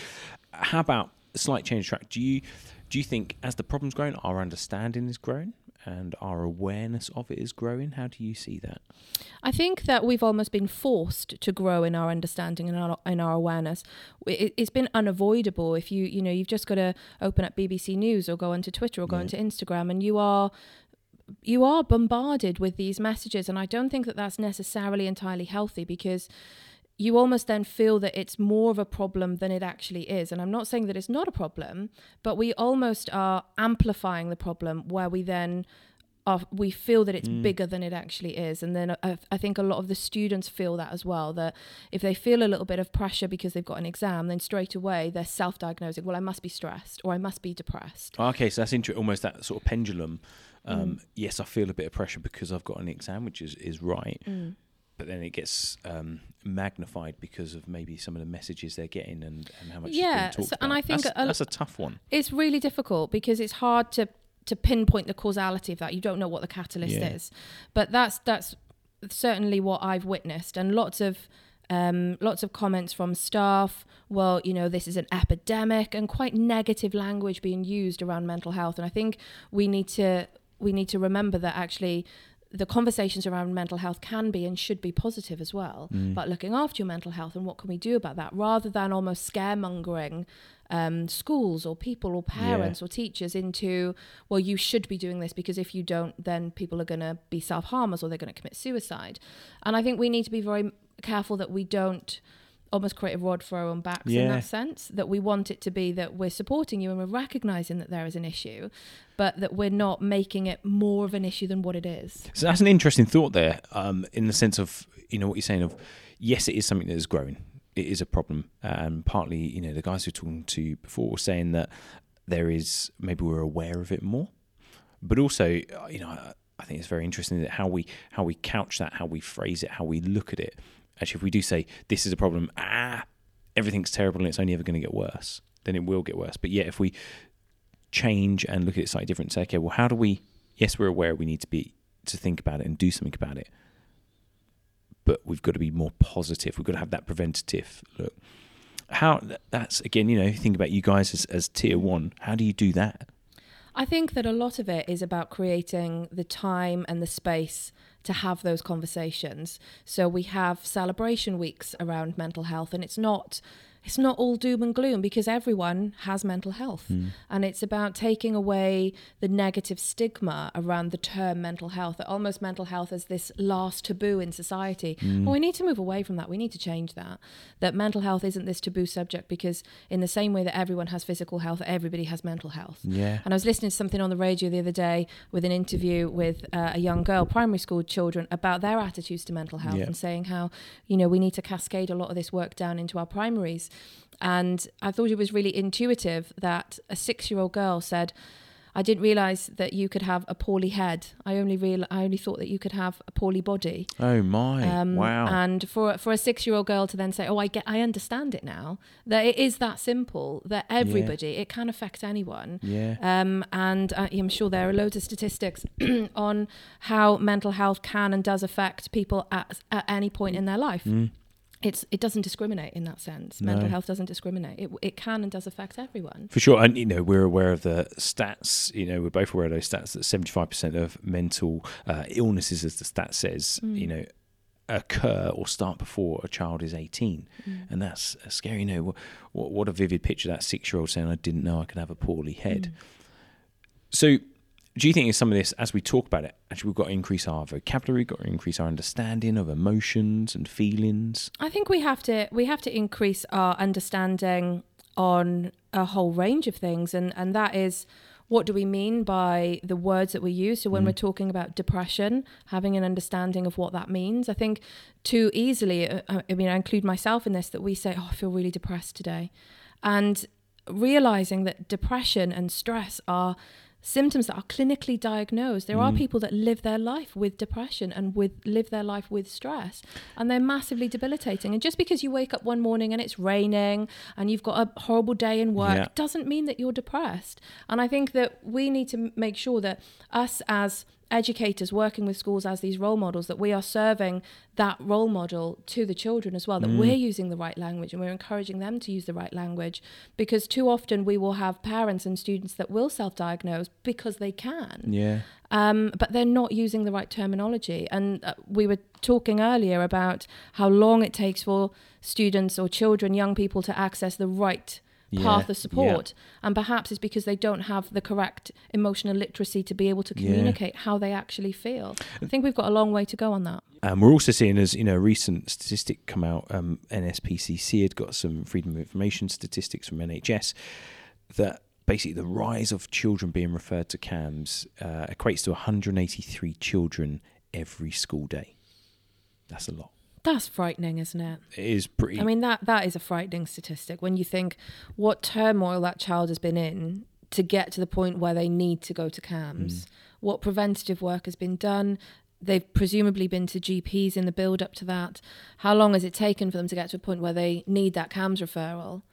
how about a slight change of track? Do you do you think as the problem's grown our understanding is growing and our awareness of it is growing? How do you see that? I think that we've almost been forced to grow in our understanding and our, in our awareness. It, it's been unavoidable. If you, you know, you've just got to open up BBC News or go onto Twitter or go Yeah. onto Instagram, and you are you are bombarded with these messages. And I don't think that that's necessarily entirely healthy because you almost then feel that it's more of a problem than it actually is. And I'm not saying that it's not a problem, but we almost are amplifying the problem where we then are, we feel that it's Mm. bigger than it actually is. And then I, I think a lot of the students feel that as well, that if they feel a little bit of pressure because they've got an exam, then straight away they're self diagnosing, well, I must be stressed or I must be depressed. Okay, so that's inter- almost that sort of pendulum. Um, Mm. Yes, I feel a bit of pressure because I've got an exam, which is, is right. Mm. But then it gets um, magnified because of maybe some of the messages they're getting and, and how much Yeah, so- and. I think that's, a- that's a tough one. It's really difficult because it's hard to to pinpoint the causality of that. You don't know what the catalyst Yeah. is, but that's that's certainly what I've witnessed, and lots of um, lots of comments from staff. Well, you know, this is an epidemic, and quite negative language being used around mental health. And I think we need to we need to remember that actually. The conversations around mental health can be and should be positive as well, Mm. about looking after your mental health and what can we do about that, rather than almost scaremongering um, schools or people or parents or teachers into, well, you should be doing this because if you don't, then people are going to be self harmers or they're going to commit suicide. And I think we need to be very careful that we don't almost create a rod for our own backs in that sense, that we want it to be that we're supporting you and we're recognizing that there is an issue, but that we're not making it more of an issue than what it is. So that's an interesting thought there, um, in the sense of you know what you're saying of yes, it is something that is growing. It is a problem, and partly you know the guys who were talking to before were saying that there is maybe we're aware of it more, but also uh, you know I, I think it's very interesting that how we how we couch that, how we phrase it, how we look at it. Actually, if we do say this is a problem, ah, everything's terrible and it's only ever going to get worse, then it will get worse. But yet, if we change and look at it slightly different, say, okay, well, how do we? Yes, we're aware we need to be to think about it and do something about it, but we've got to be more positive. We've got to have that preventative look. How that's again, you know, think about you guys as, as tier one. How do you do that? I think that a lot of it is about creating the time and the space to have those conversations. So we have celebration weeks around mental health and it's not it's not all doom and gloom because everyone has mental health. And it's about taking away the negative stigma around the term mental health, that almost mental health is this last taboo in society. Well, we need to move away from that. We need to change that. That mental health isn't this taboo subject because, in the same way that everyone has physical health, everybody has mental health. Yeah. And I was listening to something on the radio the other day with an interview with uh, a young girl, primary school children, about their attitudes to mental health Yeah. and saying how, you know, we need to cascade a lot of this work down into our primaries. And I thought it was really intuitive that a six year old girl said, I didn't realize that you could have a poorly head. I only real I only thought that you could have a poorly body. Oh my! Um, wow. And for for a six year old girl to then say, "Oh, I get, I understand it now," that it is that simple. That everybody, it can affect anyone. yeah. Um, and I, I'm sure there are loads of statistics on how mental health can and does affect people at at any point in their life. Mm. It's it doesn't discriminate in that sense. Mental health doesn't discriminate. It it can and does affect everyone. For sure, and you know we're aware of the stats. You know we're both aware of those stats that seventy-five percent of mental uh, illnesses, as the stat says, Mm. you know, occur or start before a child is eighteen, Mm. and that's uh, scary. You know, what, what, a vivid picture that six-year-old saying, "I didn't know I could have a poorly head." Mm. So, do you think it's some of this as we talk about it? Actually, we've got to increase our vocabulary, got to increase our understanding of emotions and feelings. I think we have to we have to increase our understanding on a whole range of things, and and that is what do we mean by the words that we use. So when Mm. we're talking about depression, having an understanding of what that means. I think too easily, uh, I mean, I include myself in this, that we say, "Oh, I feel really depressed today," and realizing that depression and stress are symptoms that are clinically diagnosed. There are Mm. people that live their life with depression and with live their life with stress, and they're massively debilitating. And just because you wake up one morning and it's raining and you've got a horrible day in work Yeah. doesn't mean that you're depressed. And I think that we need to make sure that us as educators working with schools as these role models that we are serving that role model to the children as well that Mm. we're using the right language and we're encouraging them to use the right language because too often we will have parents and students that will self-diagnose because they can Yeah. um, but they're not using the right terminology. And uh, we were talking earlier about how long it takes for students or children, young people, to access the right Yeah, path of yeah. support. And perhaps it's because they don't have the correct emotional literacy to be able to Yeah. communicate how they actually feel. I think we've got a long way to go on that. Um, we're also seeing, as you know, a recent statistic come out. Um, NSPCC had got some Freedom of Information statistics from NHS that basically the rise of children being referred to CAMHS uh, equates to 183 children every school day. That's a lot. That's frightening, isn't it? It is pretty. I mean that that is a frightening statistic when you think what turmoil that child has been in to get to the point where they need to go to CAMHS. Mm. What preventative work has been done? They've presumably been to GPs in the build up to that. How long has it taken for them to get to a point where they need that CAMHS referral?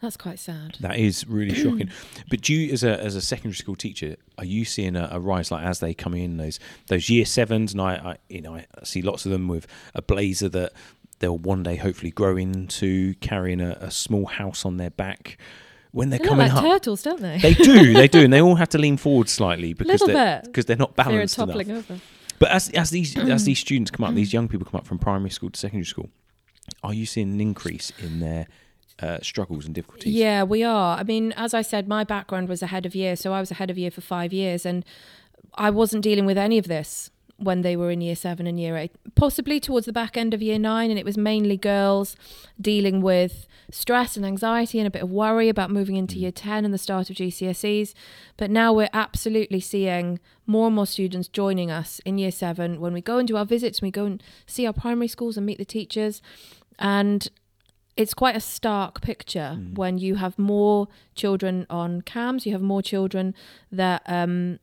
That's quite sad. That is really shocking. But do you, as a as a secondary school teacher, are you seeing a, a rise like as they come in those those year sevens? And I, I you know I see lots of them with a blazer that they'll one day hopefully grow into carrying a, a small house on their back when they're They coming like up. turtles, don't they? They do, they do, and they all have to lean forward slightly because they're because they're not balanced enough. toppling over. But as as these as these students come up, these mm. young people come up from primary school to secondary school, are you seeing an increase in their uh, struggles and difficulties? Yeah, we are. I mean, as I said, my background was ahead of year, so I was ahead of year for five years, and I wasn't dealing with any of this when they were in year seven and year eight. Possibly towards the back end of year nine, and it was mainly girls dealing with stress and anxiety and a bit of worry about moving into year 10 and the start of GCSEs. But now we're absolutely seeing more and more students joining us in year seven when we go and do our visits, we go and see our primary schools and meet the teachers. And it's quite a stark picture when you have more children on CAMHS, you have more children that um,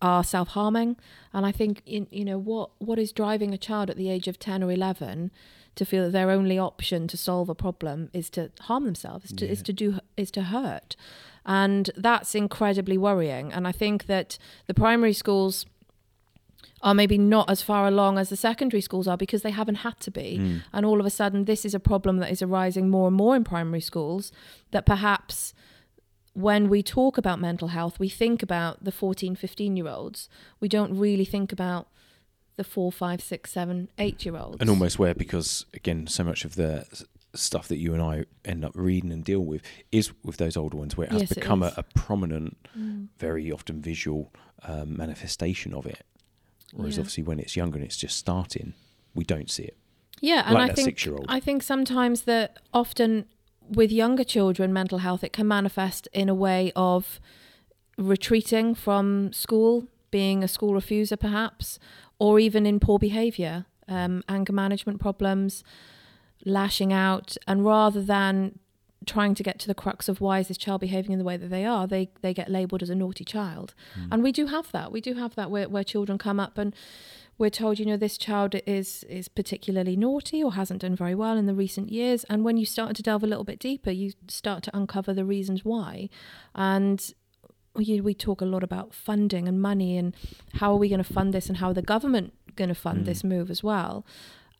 are self-harming, and I think in, you know what what is driving a child at the age of ten or eleven to feel that their only option to solve a problem is to harm themselves, is to, is to do is to hurt, and that's incredibly worrying. And I think that the primary schools are maybe not as far along as the secondary schools are because they haven't had to be. And all of a sudden, this is a problem that is arising more and more in primary schools that perhaps when we talk about mental health, we think about the 14, 15 year olds. We don't really think about the four, five, six, seven, eight year olds. and almost where because again so much of the stuff that you and I end up reading and deal with is with those older ones where it has Yes, it become a, a prominent very often visual um, manifestation of it whereas Yeah. obviously when it's younger and it's just starting we don't see it Yeah, and like I that think. I think sometimes that often with younger children, mental health it can manifest in a way of retreating from school, being a school refuser, perhaps, or even in poor behaviour, um, anger management problems, lashing out, and rather than trying to get to the crux of why is this child behaving in the way that they are, they they get labelled as a naughty child, hmm. and we do have that. We do have that where where children come up and we're told, you know, this child is is particularly naughty or hasn't done very well in the recent years. And when you start to delve a little bit deeper, you start to uncover the reasons why. And we, we talk a lot about funding and money and how are we going to fund this and how are the government going to fund hmm. this move as well.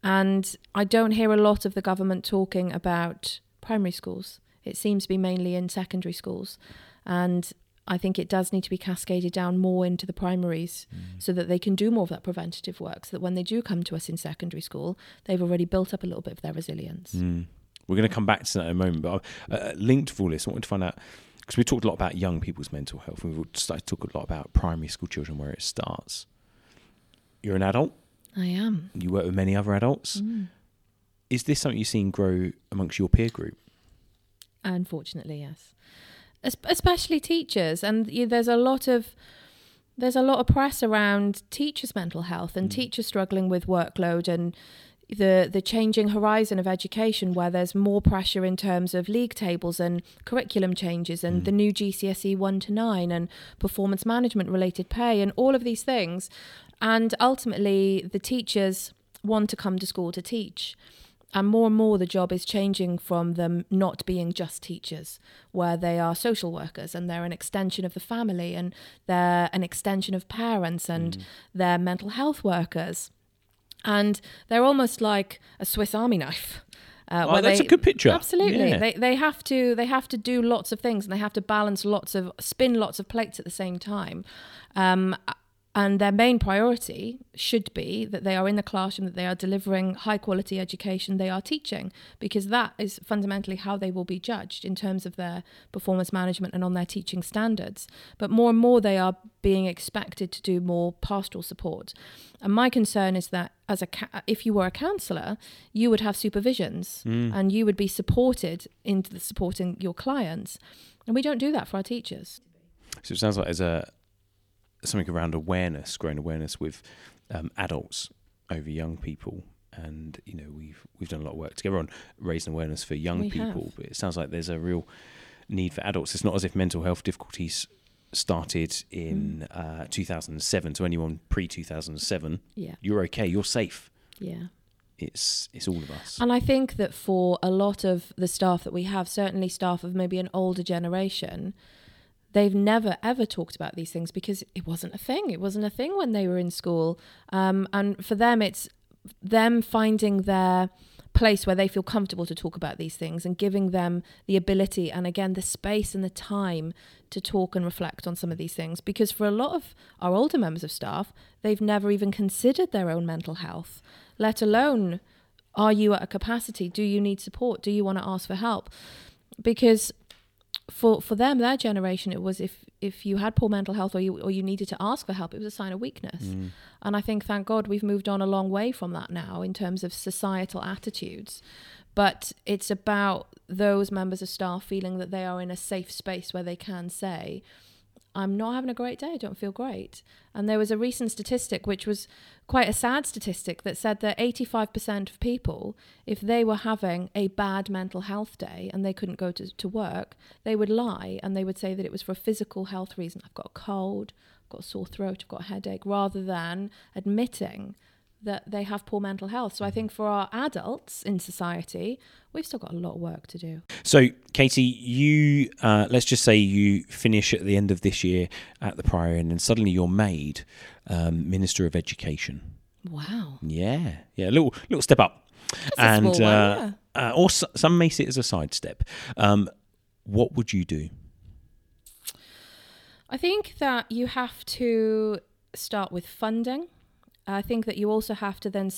And I don't hear a lot of the government talking about primary schools. It seems to be mainly in secondary schools. And I think it does need to be cascaded down more into the primaries so that they can do more of that preventative work so that when they do come to us in secondary school, they've already built up a little bit of their resilience. Mm. We're going to come back to that in a moment, but uh, linked to all this, I wanted to find out because we talked a lot about young people's mental health. We've started to talk a lot about primary school children, where it starts. You're an adult. I am. You work with many other adults. Mm. Is this something you've seen grow amongst your peer group? Unfortunately, yes. Es- especially teachers, and y- there's a lot of there's a lot of press around teachers' mental health and hmm. teachers struggling with workload and the the changing horizon of education, where there's more pressure in terms of league tables and curriculum changes and hmm. the new GCSE one to nine and performance management related pay and all of these things, and ultimately the teachers want to come to school to teach. And more and more, the job is changing from them not being just teachers, where they are social workers and they're an extension of the family and they're an extension of parents and they're mental health workers. And they're almost like a Swiss Army knife. Uh, Oh, that's they- a good picture. Absolutely, Yeah. they they have to they have to do lots of things and they have to balance lots of spin lots of plates at the same time. Um, and their main priority should be that they are in the classroom, that they are delivering high quality education, they are teaching, because that is fundamentally how they will be judged in terms of their performance management and on their teaching standards. But more and more, they are being expected to do more pastoral support. And my concern is that as a if you were a counsellor, you would have supervisions mm. and you would be supported into supporting your clients, and we don't do that for our teachers. So it sounds like as a something around awareness, growing awareness with um, adults over young people. And you know we've we've done a lot of work together on raising awareness for young we people, have. but it sounds like there's a real need for adults. It's not as if mental health difficulties started in mm. uh, 2007. So anyone pre 2007, yeah, you're okay, you're safe. Yeah, it's it's all of us. And I think that for a lot of the staff that we have, certainly staff of maybe an older generation, they've never ever talked about these things because it wasn't a thing. It wasn't a thing when they were in school. Um, and for them, it's them finding their place where they feel comfortable to talk about these things and giving them the ability and again the space and the time to talk and reflect on some of these things because for a lot of our older members of staff they've never even considered their own mental health let alone are you at a capacity do you need support do you want to ask for help because for for them, their generation, it was if if you had poor mental health or you or you needed to ask for help, it was a sign of weakness. Mm. And I think, thank God, we've moved on a long way from that now in terms of societal attitudes. But it's about those members of staff feeling that they are in a safe space where they can say, I'm not having a great day. I don't feel great. And there was a recent statistic, which was quite a sad statistic, that said that 85% of people, if they were having a bad mental health day and they couldn't go to, to work, they would lie and they would say that it was for a physical health reason. I've got a cold, I've got a sore throat, I've got a headache, rather than admitting that they have poor mental health. So I think for our adults in society, we've still got a lot of work to do. So, Katie, you uh, let's just say you finish at the end of this year at the Priory, and suddenly you're made um, Minister of Education. Wow. Yeah, yeah, a little little step up, That's and one, uh, yeah. uh, or s- some may see it as a sidestep. Um, what would you do? I think that you have to start with funding. I think that you also have to then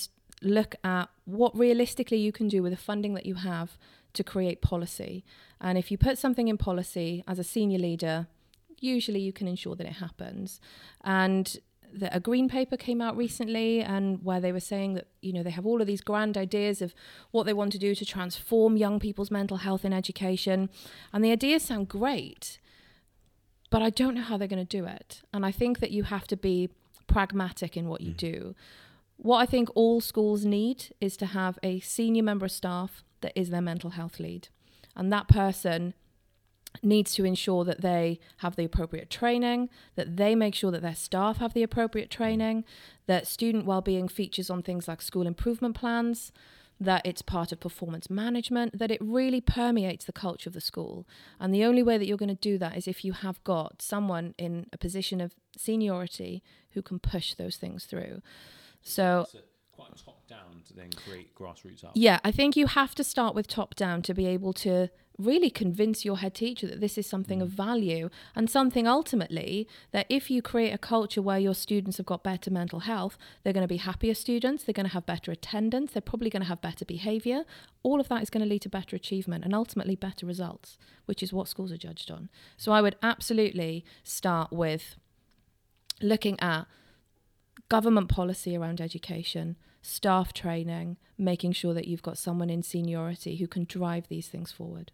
look at what realistically you can do with the funding that you have to create policy. And if you put something in policy as a senior leader, usually you can ensure that it happens. And the, a green paper came out recently and where they were saying that you know they have all of these grand ideas of what they want to do to transform young people's mental health in education and the ideas sound great but I don't know how they're going to do it and I think that you have to be pragmatic in what you mm. do. What I think all schools need is to have a senior member of staff that is their mental health lead. And that person needs to ensure that they have the appropriate training, that they make sure that their staff have the appropriate training, that student well-being features on things like school improvement plans, that it's part of performance management, that it really permeates the culture of the school. And the only way that you're going to do that is if you have got someone in a position of seniority who can push those things through. So, quite top down to then create grassroots up. Yeah, I think you have to start with top down to be able to really convince your head teacher that this is something mm. of value and something ultimately that if you create a culture where your students have got better mental health, they're going to be happier students, they're going to have better attendance, they're probably going to have better behavior. All of that is going to lead to better achievement and ultimately better results, which is what schools are judged on. So I would absolutely start with looking at government policy around education, staff training, making sure that you've got someone in seniority who can drive these things forward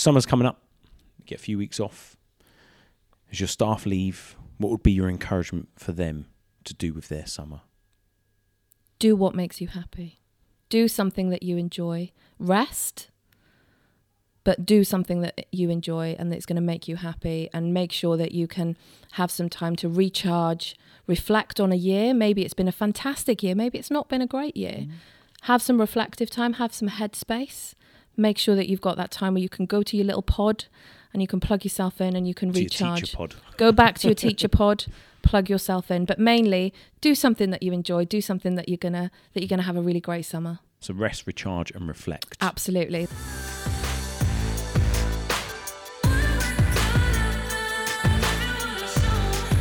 summer's coming up. You get a few weeks off. As your staff leave, what would be your encouragement for them to do with their summer? Do what makes you happy. Do something that you enjoy. Rest, but do something that you enjoy and that's going to make you happy and make sure that you can have some time to recharge, reflect on a year. Maybe it's been a fantastic year, maybe it's not been a great year. Mm. Have some reflective time, have some headspace make sure that you've got that time where you can go to your little pod and you can plug yourself in and you can to recharge. pod. Go back to your teacher pod, plug yourself in, but mainly do something that you enjoy, do something that you're gonna that you're gonna have a really great summer. So rest, recharge, and reflect. Absolutely.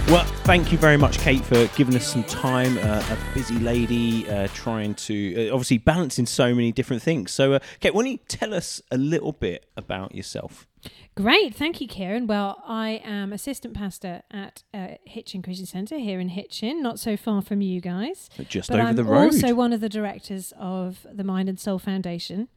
Well, thank you very much, Kate, for giving us some time. Uh, a busy lady uh, trying to uh, obviously balancing so many different things. So, uh, Kate, why don't you tell us a little bit about yourself? Great, thank you, Kieran. Well, I am assistant pastor at uh, Hitchin Christian Centre here in Hitchin, not so far from you guys. Just but over I'm the road. also one of the directors of the Mind and Soul Foundation.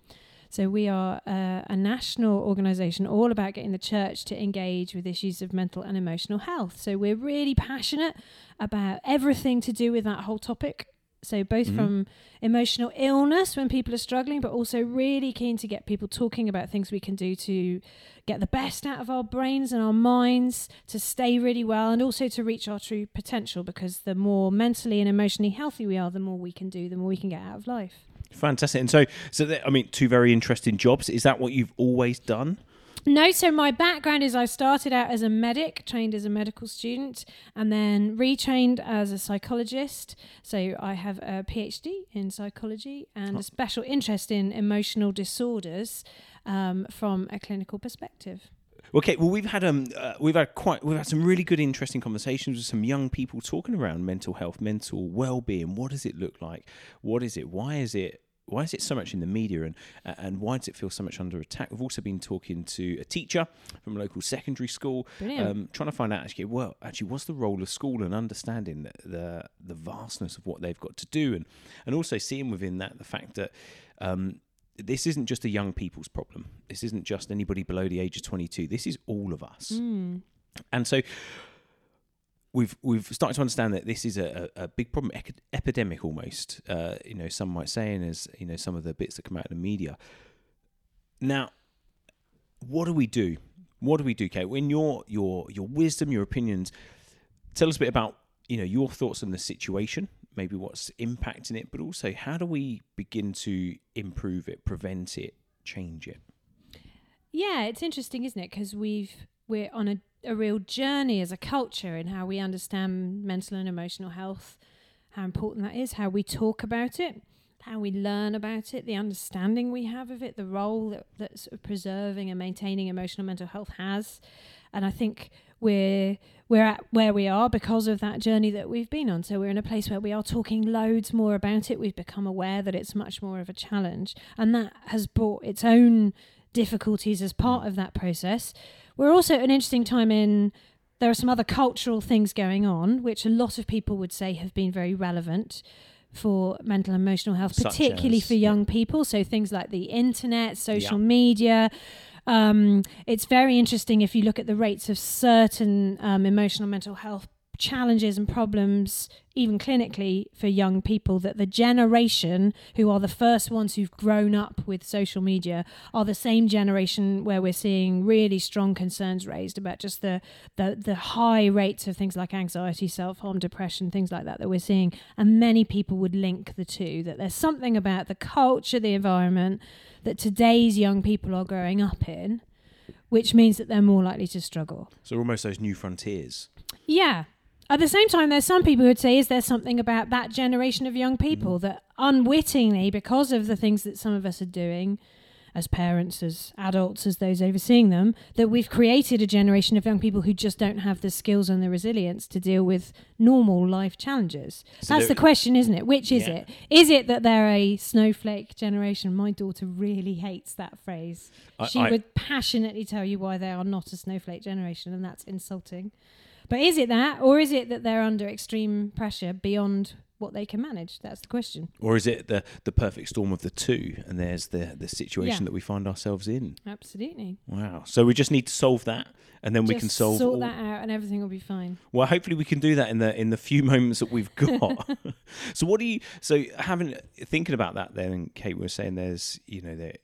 So we are uh, a national organisation all about getting the church to engage with issues of mental and emotional health. So we're really passionate about everything to do with that whole topic. So both Mhm. from emotional illness when people are struggling, but also really keen to get people talking about things we can do to get the best out of our brains and our minds, to stay really well, and also to reach our true potential. Because the more mentally and emotionally healthy we are, the more we can do, the more we can get out of life. Fantastic. And so, so that, I mean, two very interesting jobs. Is that what you've always done? No, so my background is I started out as a medic, trained as a medical student, and then retrained as a psychologist. So I have a PhD in psychology and Oh. a special interest in emotional disorders um, from a clinical perspective. Okay, well, we've had um, uh, we've had quite, we've had some really good, interesting conversations with some young people talking around mental health, mental well-being. What does it look like? What is it? Why is it? Why is it so much in the media, and and why does it feel so much under attack? We've also been talking to a teacher from a local secondary school, um, trying to find out actually, well, actually, what's the role of school and understanding the, the the vastness of what they've got to do, and and also seeing within that the fact that. Um, this isn't just a young people's problem. This isn't just anybody below the age of 22. This is all of us. Mm. And so we've we've started to understand that this is a, a, big problem, ec- epidemic almost. Uh, you know, some might say, and as you know, some of the bits that come out of the media. Now, what do we do? What do we do, Kate? When your your your wisdom, your opinions, tell us a bit about you know your thoughts on the situation, maybe what's impacting it, but also how do we begin to improve it, prevent it, change it? Yeah, it's interesting, isn't it? Because we've we're on a, a real journey as a culture in how we understand mental and emotional health, how important that is, how we talk about it, how we learn about it, the understanding we have of it, the role that, that sort of preserving and maintaining emotional mental health has. And I think we're we're at where we are because of that journey that we've been on. So we're in a place where we are talking loads more about it. We've become aware that it's much more of a challenge, and that has brought its own difficulties as part of that process. We're also at an interesting time in there are some other cultural things going on, which a lot of people would say have been very relevant for mental and emotional health, Such particularly as, for yeah. young people. So things like the internet, social Yeah. media. Um, it's very interesting if you look at the rates of certain um, emotional mental health challenges and problems, even clinically for young people, that the generation who are the first ones who've grown up with social media are the same generation where we're seeing really strong concerns raised about just the the, the high rates of things like anxiety, self harm, depression, things like that that we're seeing. And many people would link the two that there's something about the culture, the environment that today's young people are growing up in, which means that they're more likely to struggle. So almost those new frontiers. Yeah. At the same time, there's some people who'd say, is there something about that generation of young people mm. that unwittingly, because of the things that some of us are doing as parents, as adults, as those overseeing them, that we've created a generation of young people who just don't have the skills and the resilience to deal with normal life challenges? So That's the question, isn't it? Which is Yeah. it? Is it that they're a snowflake generation? My daughter really hates that phrase. I- She I- would passionately tell you why they are not a snowflake generation, and that's insulting. But is it that, or is it that they're under extreme pressure beyond what they can manage? That's the question. Or is it the the perfect storm of the two and there's the the situation Yeah. that we find ourselves in? Absolutely. Wow. So we just need to solve that and then we Just can solve sort all, that out, and everything will be fine. Well, hopefully we can do that in the in the few moments that we've got. so what do you so having thinking about that then Kate was saying there's you know there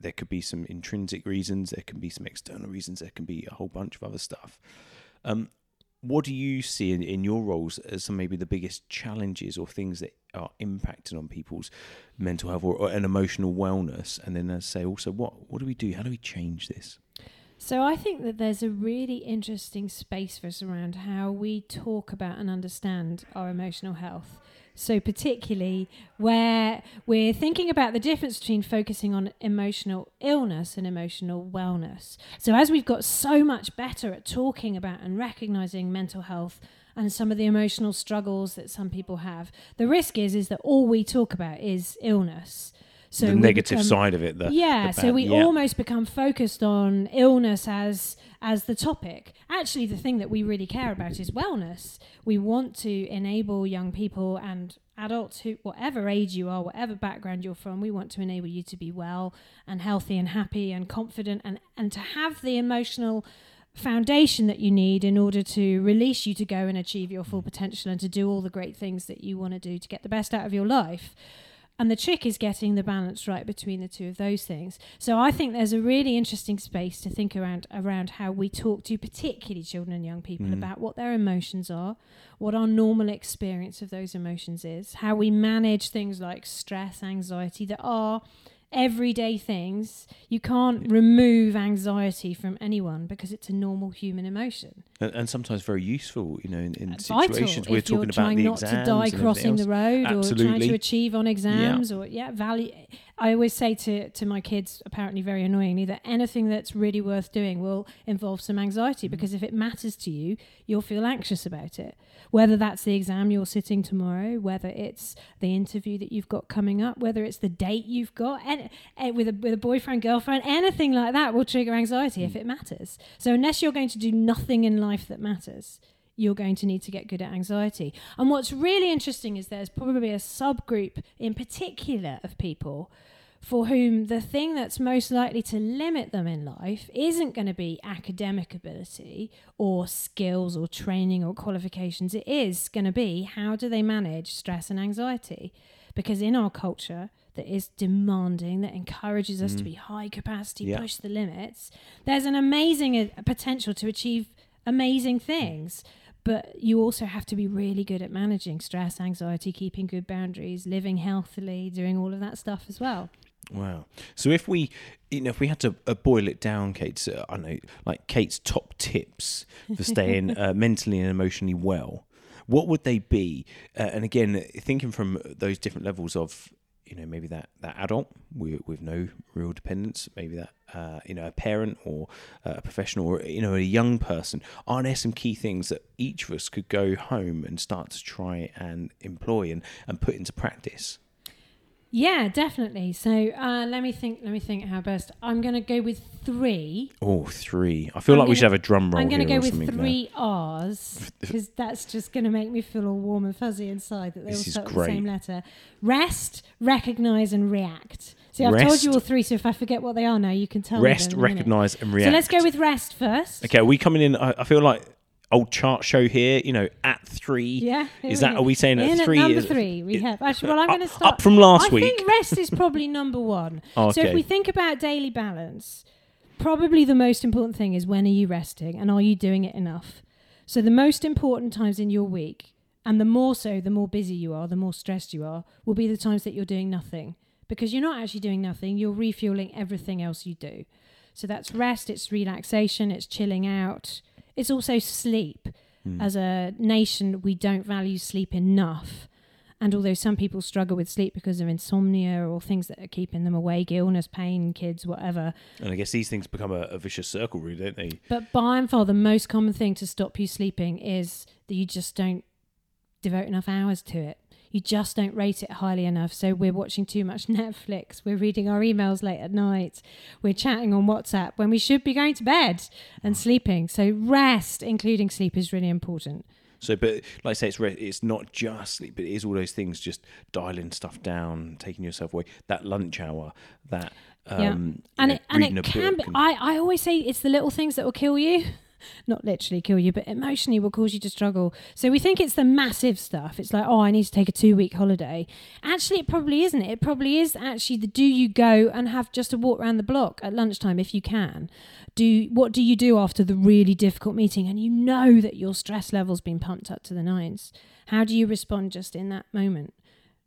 there could be some intrinsic reasons, there can be some external reasons, there can be a whole bunch of other stuff. Um what do you see in, in your roles as some maybe the biggest challenges or things that are impacting on people's mental health or, or an emotional wellness? And then say also what what do we do? How do we change this? So I think that there's a really interesting space for us around how we talk about and understand our emotional health. So particularly where we're thinking about the difference between focusing on emotional illness and emotional wellness. So as we've got so much better at talking about and recognizing mental health and some of the emotional struggles that some people have, the risk is is that all we talk about is illness. So the negative become- side of it. The, yeah, the so we yeah. almost become focused on illness as as the topic. Actually, the thing that we really care about is wellness. We want to enable young people and adults who whatever age you are, whatever background you're from, we want to enable you to be well and healthy and happy and confident and and to have the emotional foundation that you need in order to release you to go and achieve your full potential and to do all the great things that you want to do to get the best out of your life. And the trick is getting the balance right between the two of those things. So I think there's a really interesting space to think around around how we talk to particularly children and young people Mm. about what their emotions are, what our normal experience of those emotions is, how we manage things like stress, anxiety that are everyday things. You can't remove anxiety from anyone because it's a normal human emotion. and, and sometimes very useful. You know, in, in situations we're talking about the not exams to die crossing the road or trying to achieve on exams or yeah value i always say to, to my kids apparently very annoyingly that anything that's really worth doing will involve some anxiety mm. because if it matters to you you'll feel anxious about it. Whether that's the exam you're sitting tomorrow whether it's the interview that you've got coming up whether it's the date you've got and, and eh, with a with a boyfriend girlfriend anything like that will trigger anxiety if mm. it matters. So unless you're going to do nothing in life that matters you're going to need to get good at anxiety. And what's really interesting is there's probably a subgroup in particular of people for whom the thing that's most likely to limit them in life isn't going to be academic ability or skills or training or qualifications. It is going to be how do they manage stress and anxiety? Because in our culture, that is demanding, that encourages us to be high capacity, Yeah. push the limits, there's an amazing uh, potential to achieve amazing things but you also have to be really good at managing stress, anxiety, keeping good boundaries, living healthily, doing all of that stuff as well. Wow. So if we, you know, if we had to uh, boil it down, Kate's, uh, I know, like Kate's top tips for staying uh, mentally and emotionally well, what would they be? Uh, and again, thinking from those different levels of, you know, maybe that that adult with, with no real dependence, maybe that uh, you know a parent or uh, a professional or you know a young person. Are there some key things that each of us could go home and start to try and employ and, and put into practice? Yeah, definitely. So uh, let me think. Let me think how best. I'm going to go with three. Oh, three. I feel I'm like we gonna- should have a drum roll I'm going to go with three R's because that's just going to make me feel all warm and fuzzy inside that they This all start with the same letter. Rest, recognize, and react. See, I've told you all three, so if I forget what they are now, you can tell Rest, me. them in a minute. recognise, and react. So let's go with rest first. Okay, are we coming in? I, I feel like old chart show here. You know, at three. Yeah. Is that? Are we saying In at three? number is- three, we it- have. Actually, well, I'm going to start. up from last I week. think rest is probably number one. Oh, so Okay. if we think about daily balance, probably the most important thing is when are you resting and are you doing it enough? So the most important times in your week, and the more so, the more busy you are, the more stressed you are, will be the times that you're doing nothing. Because you're not actually doing nothing, you're refueling everything else you do. So that's rest, it's relaxation, it's chilling out, it's also sleep. Hmm. As a nation, we don't value sleep enough. And although some people struggle with sleep because of insomnia or things that are keeping them awake, illness, pain, kids, whatever, And I guess these things become a, a vicious circle, really, don't they? but by and far, the most common thing to stop you sleeping is that you just don't devote enough hours to it. You just don't rate it highly enough. So we're watching too much Netflix. We're reading our emails late at night. We're chatting on WhatsApp when we should be going to bed and sleeping. So rest, including sleep, is really important. So, but like I say, it's re- it's not just sleep, but it is all those things. Just dialing stuff down, taking yourself away. That lunch hour, that um, Yeah. you and know, it and it can be. and- I I always say it's the little things that will kill you. Not literally kill you, but emotionally will cause you to struggle. So we think it's the massive stuff. It's like, oh, I need to take a two week holiday. Actually, it probably isn't. It probably is actually the do you go and have just a walk around the block at lunchtime if you can. Do what do you do after the really difficult meeting and you know that your stress level's been pumped up to the nines? How do you respond just in that moment?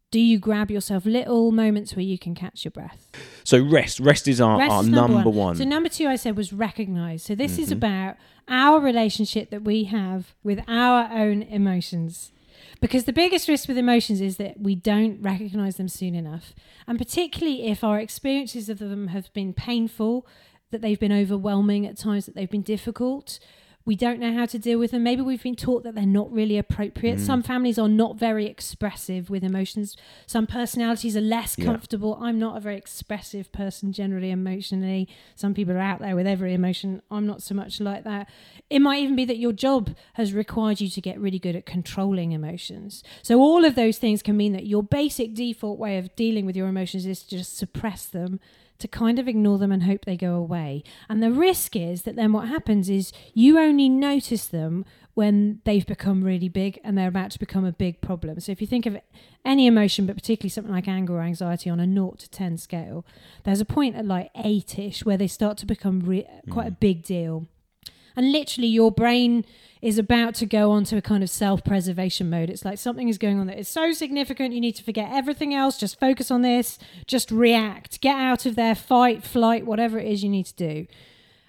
Do you grab yourself little moments where you can catch your breath? So rest, rest is our, Rest our is number, one. So number two, I said was recognize. So this is Mhm. about our relationship that we have with our own emotions. Because the biggest risk with emotions is that we don't recognize them soon enough. And particularly if our experiences of them have been painful, that they've been overwhelming at times, that they've been difficult. We don't know how to deal with them. Maybe we've been taught that they're not really appropriate. Mm. Some families are not very expressive with emotions. Some personalities are less Yeah. comfortable. I'm not a very expressive person generally emotionally. Some people are out there with every emotion. I'm not so much like that. It might even be that your job has required you to get really good at controlling emotions. So, all of those things can mean that your basic default way of dealing with your emotions is to just suppress them, to kind of ignore them and hope they go away. And the risk is that then what happens is you only notice them when they've become really big and they're about to become a big problem. So, if you think of any emotion, but particularly something like anger or anxiety on a 0 to 10 scale, there's a point at like 8 ish where they start to become re- quite a mm. big deal. And literally, your brain is about to go onto a kind of self preservation mode. It's like something is going on that is so significant, you need to forget everything else, just focus on this, just react, get out of there, fight, flight, whatever it is you need to do.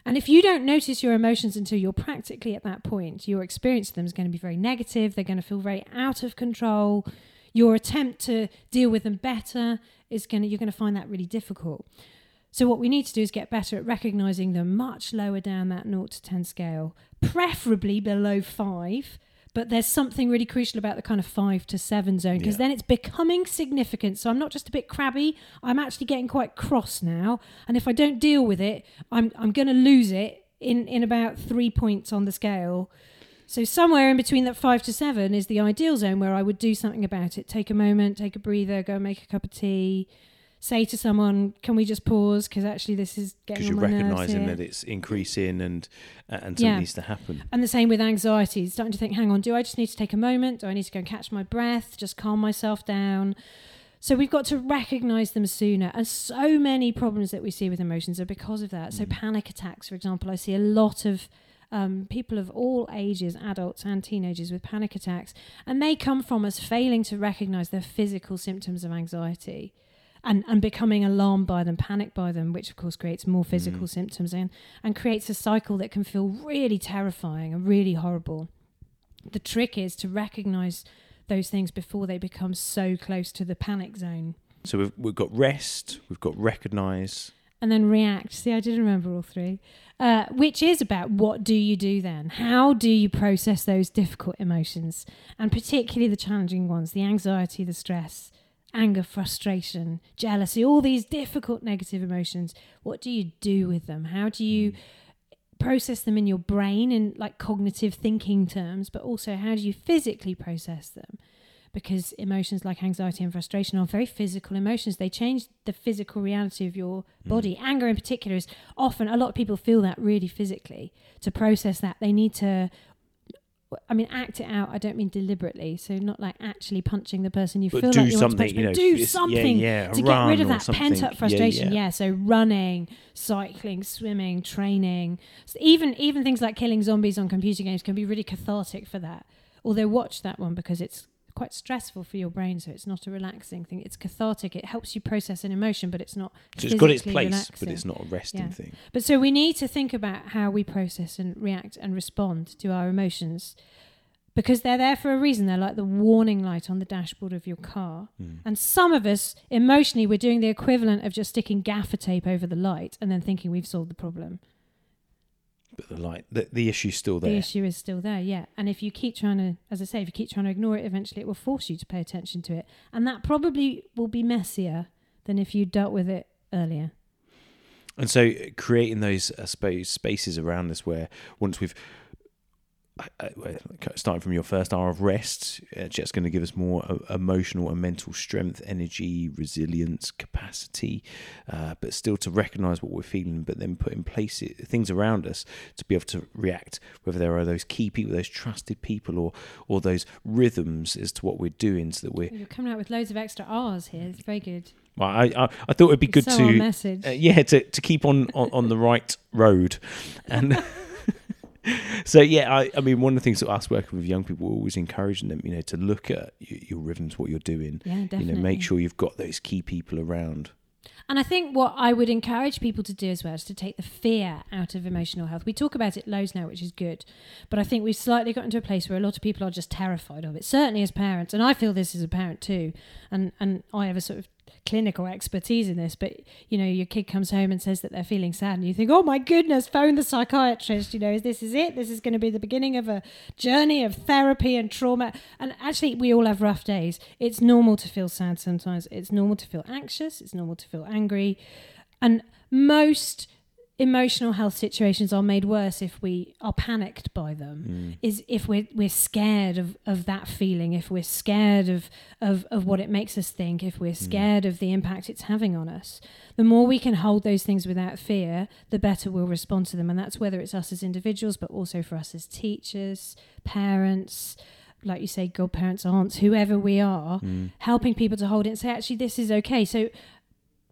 And if you don't notice your emotions until you're practically at that point, your experience of them is going to be very negative. They're going to feel very out of control. Your attempt to deal with them better is going to, you're going to find that really difficult. So what we need to do is get better at recognizing them much lower down that 0 to 10 scale, preferably below 5. But there's something really crucial about the kind of 5 to 7 zone because Yeah. then it's becoming significant. So I'm not just a bit crabby, I'm actually getting quite cross now. And if I don't deal with it, I'm, I'm going to lose it in, in about three points on the scale. So somewhere in between that five to seven is the ideal zone where I would do something about it. Take a moment, take a breather, go and make a cup of tea. Say to someone, "Can we just pause? Because actually, this is because getting you're on my nerves recognizing that it's increasing and and something Yeah. needs to happen. And the same with anxiety. Starting to think, hang on, do I just need to take a moment? Do I need to go and catch my breath? Just calm myself down. So we've got to recognize them sooner. And so many problems that we see with emotions are because of that. So Mm. panic attacks, for example, I see a lot of um, people of all ages, adults and teenagers, with panic attacks, and they come from us failing to recognize their physical symptoms of anxiety. And, and becoming alarmed by them, panicked by them, which of course creates more physical Mm. symptoms and, and creates a cycle that can feel really terrifying and really horrible. The trick is to recognize those things before they become so close to the panic zone So we've we've got rest, we've got recognize. and then react. See, I did remember all three, uh, which is about what do you do then? How do you process those difficult emotions, and particularly the challenging ones the anxiety, the stress, anger, frustration, jealousy, all these difficult negative emotions. What do you do with them? How do you hmm. process them in your brain in like cognitive thinking terms, but also how do you physically process them? Because emotions like anxiety and frustration are very physical emotions. They change the physical reality of your hmm. body. Anger, in particular, is often a lot of people feel that really physically. To process that, they need to. I mean, act it out. I don't mean deliberately. So not like actually punching the person you But feel do like you want to something, punch, you know. but do it's- yeah, something yeah, to get rid of that pent something. up frustration. yeah. Yeah, so running, cycling, swimming, training, So even even things like killing zombies on computer games can be really cathartic for that. Although watch that one because it's quite stressful for your brain, so it's not a relaxing thing. It's cathartic. It helps you process an emotion, but it's not. So it's got its place, relaxing. but it's not a resting Yeah. thing. But so we need to think about how we process and react and respond to our emotions because they're there for a reason. They're like the warning light on the dashboard of your car. Mm. And some of us, emotionally, we're doing the equivalent of just sticking gaffer tape over the light and then thinking we've solved the problem. But the light, the, the issue's still there. The issue is still there, yeah. And if you keep trying to, as I say, if you keep trying to ignore it, eventually it will force you to pay attention to it. And that probably will be messier than if you dealt with it earlier. And so uh, creating those, I suppose, spaces around us where once we've starting from your first hour of rest, Jet's going to give us more uh, emotional and mental strength, energy, resilience, capacity, uh, but still to recognize what we're feeling, but then put in place it, things around us to be able to react, whether there are those key people, those trusted people, or or those rhythms as to what we're doing, so that we're. You're coming out with loads of extra R's here. It's very good. Well, I, I I thought it'd be good so to message. uh, yeah to, to keep on, on, on the right road and so yeah, I, I mean, one of the things that us working with young people, we're always encouraging them, you know, to look at your, your rhythms, what you're doing. Yeah, definitely. You know, make sure you've got those key people around. And I think what I would encourage people to do as well is to take the fear out of emotional health. We talk about it loads now, which is good. But I think we've slightly gotten to a place where a lot of people are just terrified of it, certainly as parents. And I feel this as a parent too. And, and I have a sort of clinical expertise in this, but you know, your kid comes home and says that they're feeling sad, and you think, oh my goodness, phone the psychiatrist. You know, this is it. This is going to be the beginning of a journey of therapy and trauma. And actually, we all have rough days. It's normal to feel sad sometimes. It's normal to feel anxious. It's normal to feel angry, and most emotional health situations are made worse if we are panicked by them Mm. is if we're we're scared of, of that feeling if we're scared of, of of what it makes us think if we're scared of the impact it's having on us the more we can hold those things without fear the better we'll respond to them and that's whether it's us as individuals but also for us as teachers parents like you say godparents aunts whoever we are Mm. helping people to hold it and say actually this is okay so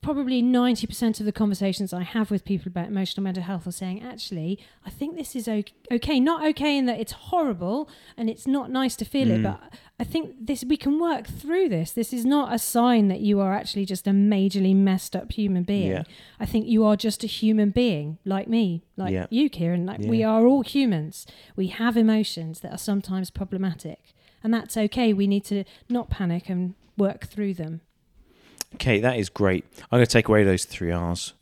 probably 90% of the conversations I have with people about emotional mental health are saying, actually, I think this is okay. Not okay in that it's horrible and it's not nice to feel it, Mm. but I think this we can work through this. This is not a sign that you are actually just a majorly messed up human being. Yeah. I think you are just a human being like me, like Yeah. you, Kieran. Like we are all humans. We have emotions that are sometimes problematic, and that's okay. We need to not panic and work through them. Okay, that is great. I'm going to take away those three R's: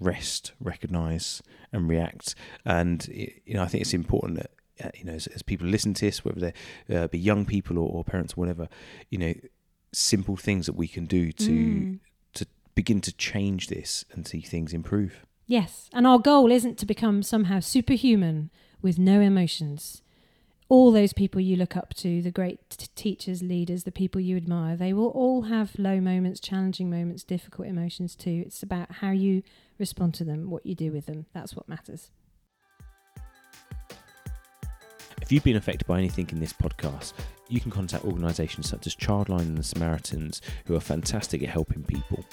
rest, recognize, and react. And you know, I think it's important that uh, you know, as, as people listen to this, whether they uh, be young people or, or parents or whatever, you know, simple things that we can do to Mm. to begin to change this and see things improve. Yes, and our goal isn't to become somehow superhuman with no emotions. All those people you look up to, the great t- teachers, leaders, the people you admire, they will all have low moments, challenging moments, difficult emotions too. It's about how you respond to them, what you do with them. That's what matters. If you've been affected by anything in this podcast, you can contact organisations such as Childline and the Samaritans, who are fantastic at helping people.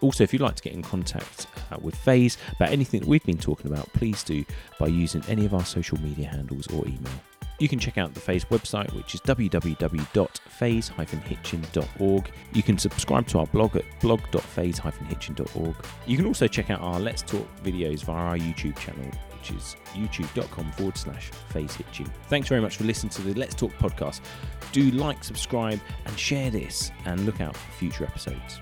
Also, if you'd like to get in contact uh, with Phase about anything that we've been talking about, please do by using any of our social media handles or email. You can check out the Phase website, which is www.phase-hitchin.org. You can subscribe to our blog at blog.phase-hitchin.org. You can also check out our Let's Talk videos via our YouTube channel, which is youtube.com forward slash phase hitchin. Thanks very much for listening to the Let's Talk podcast. Do like, subscribe, and share this, and look out for future episodes.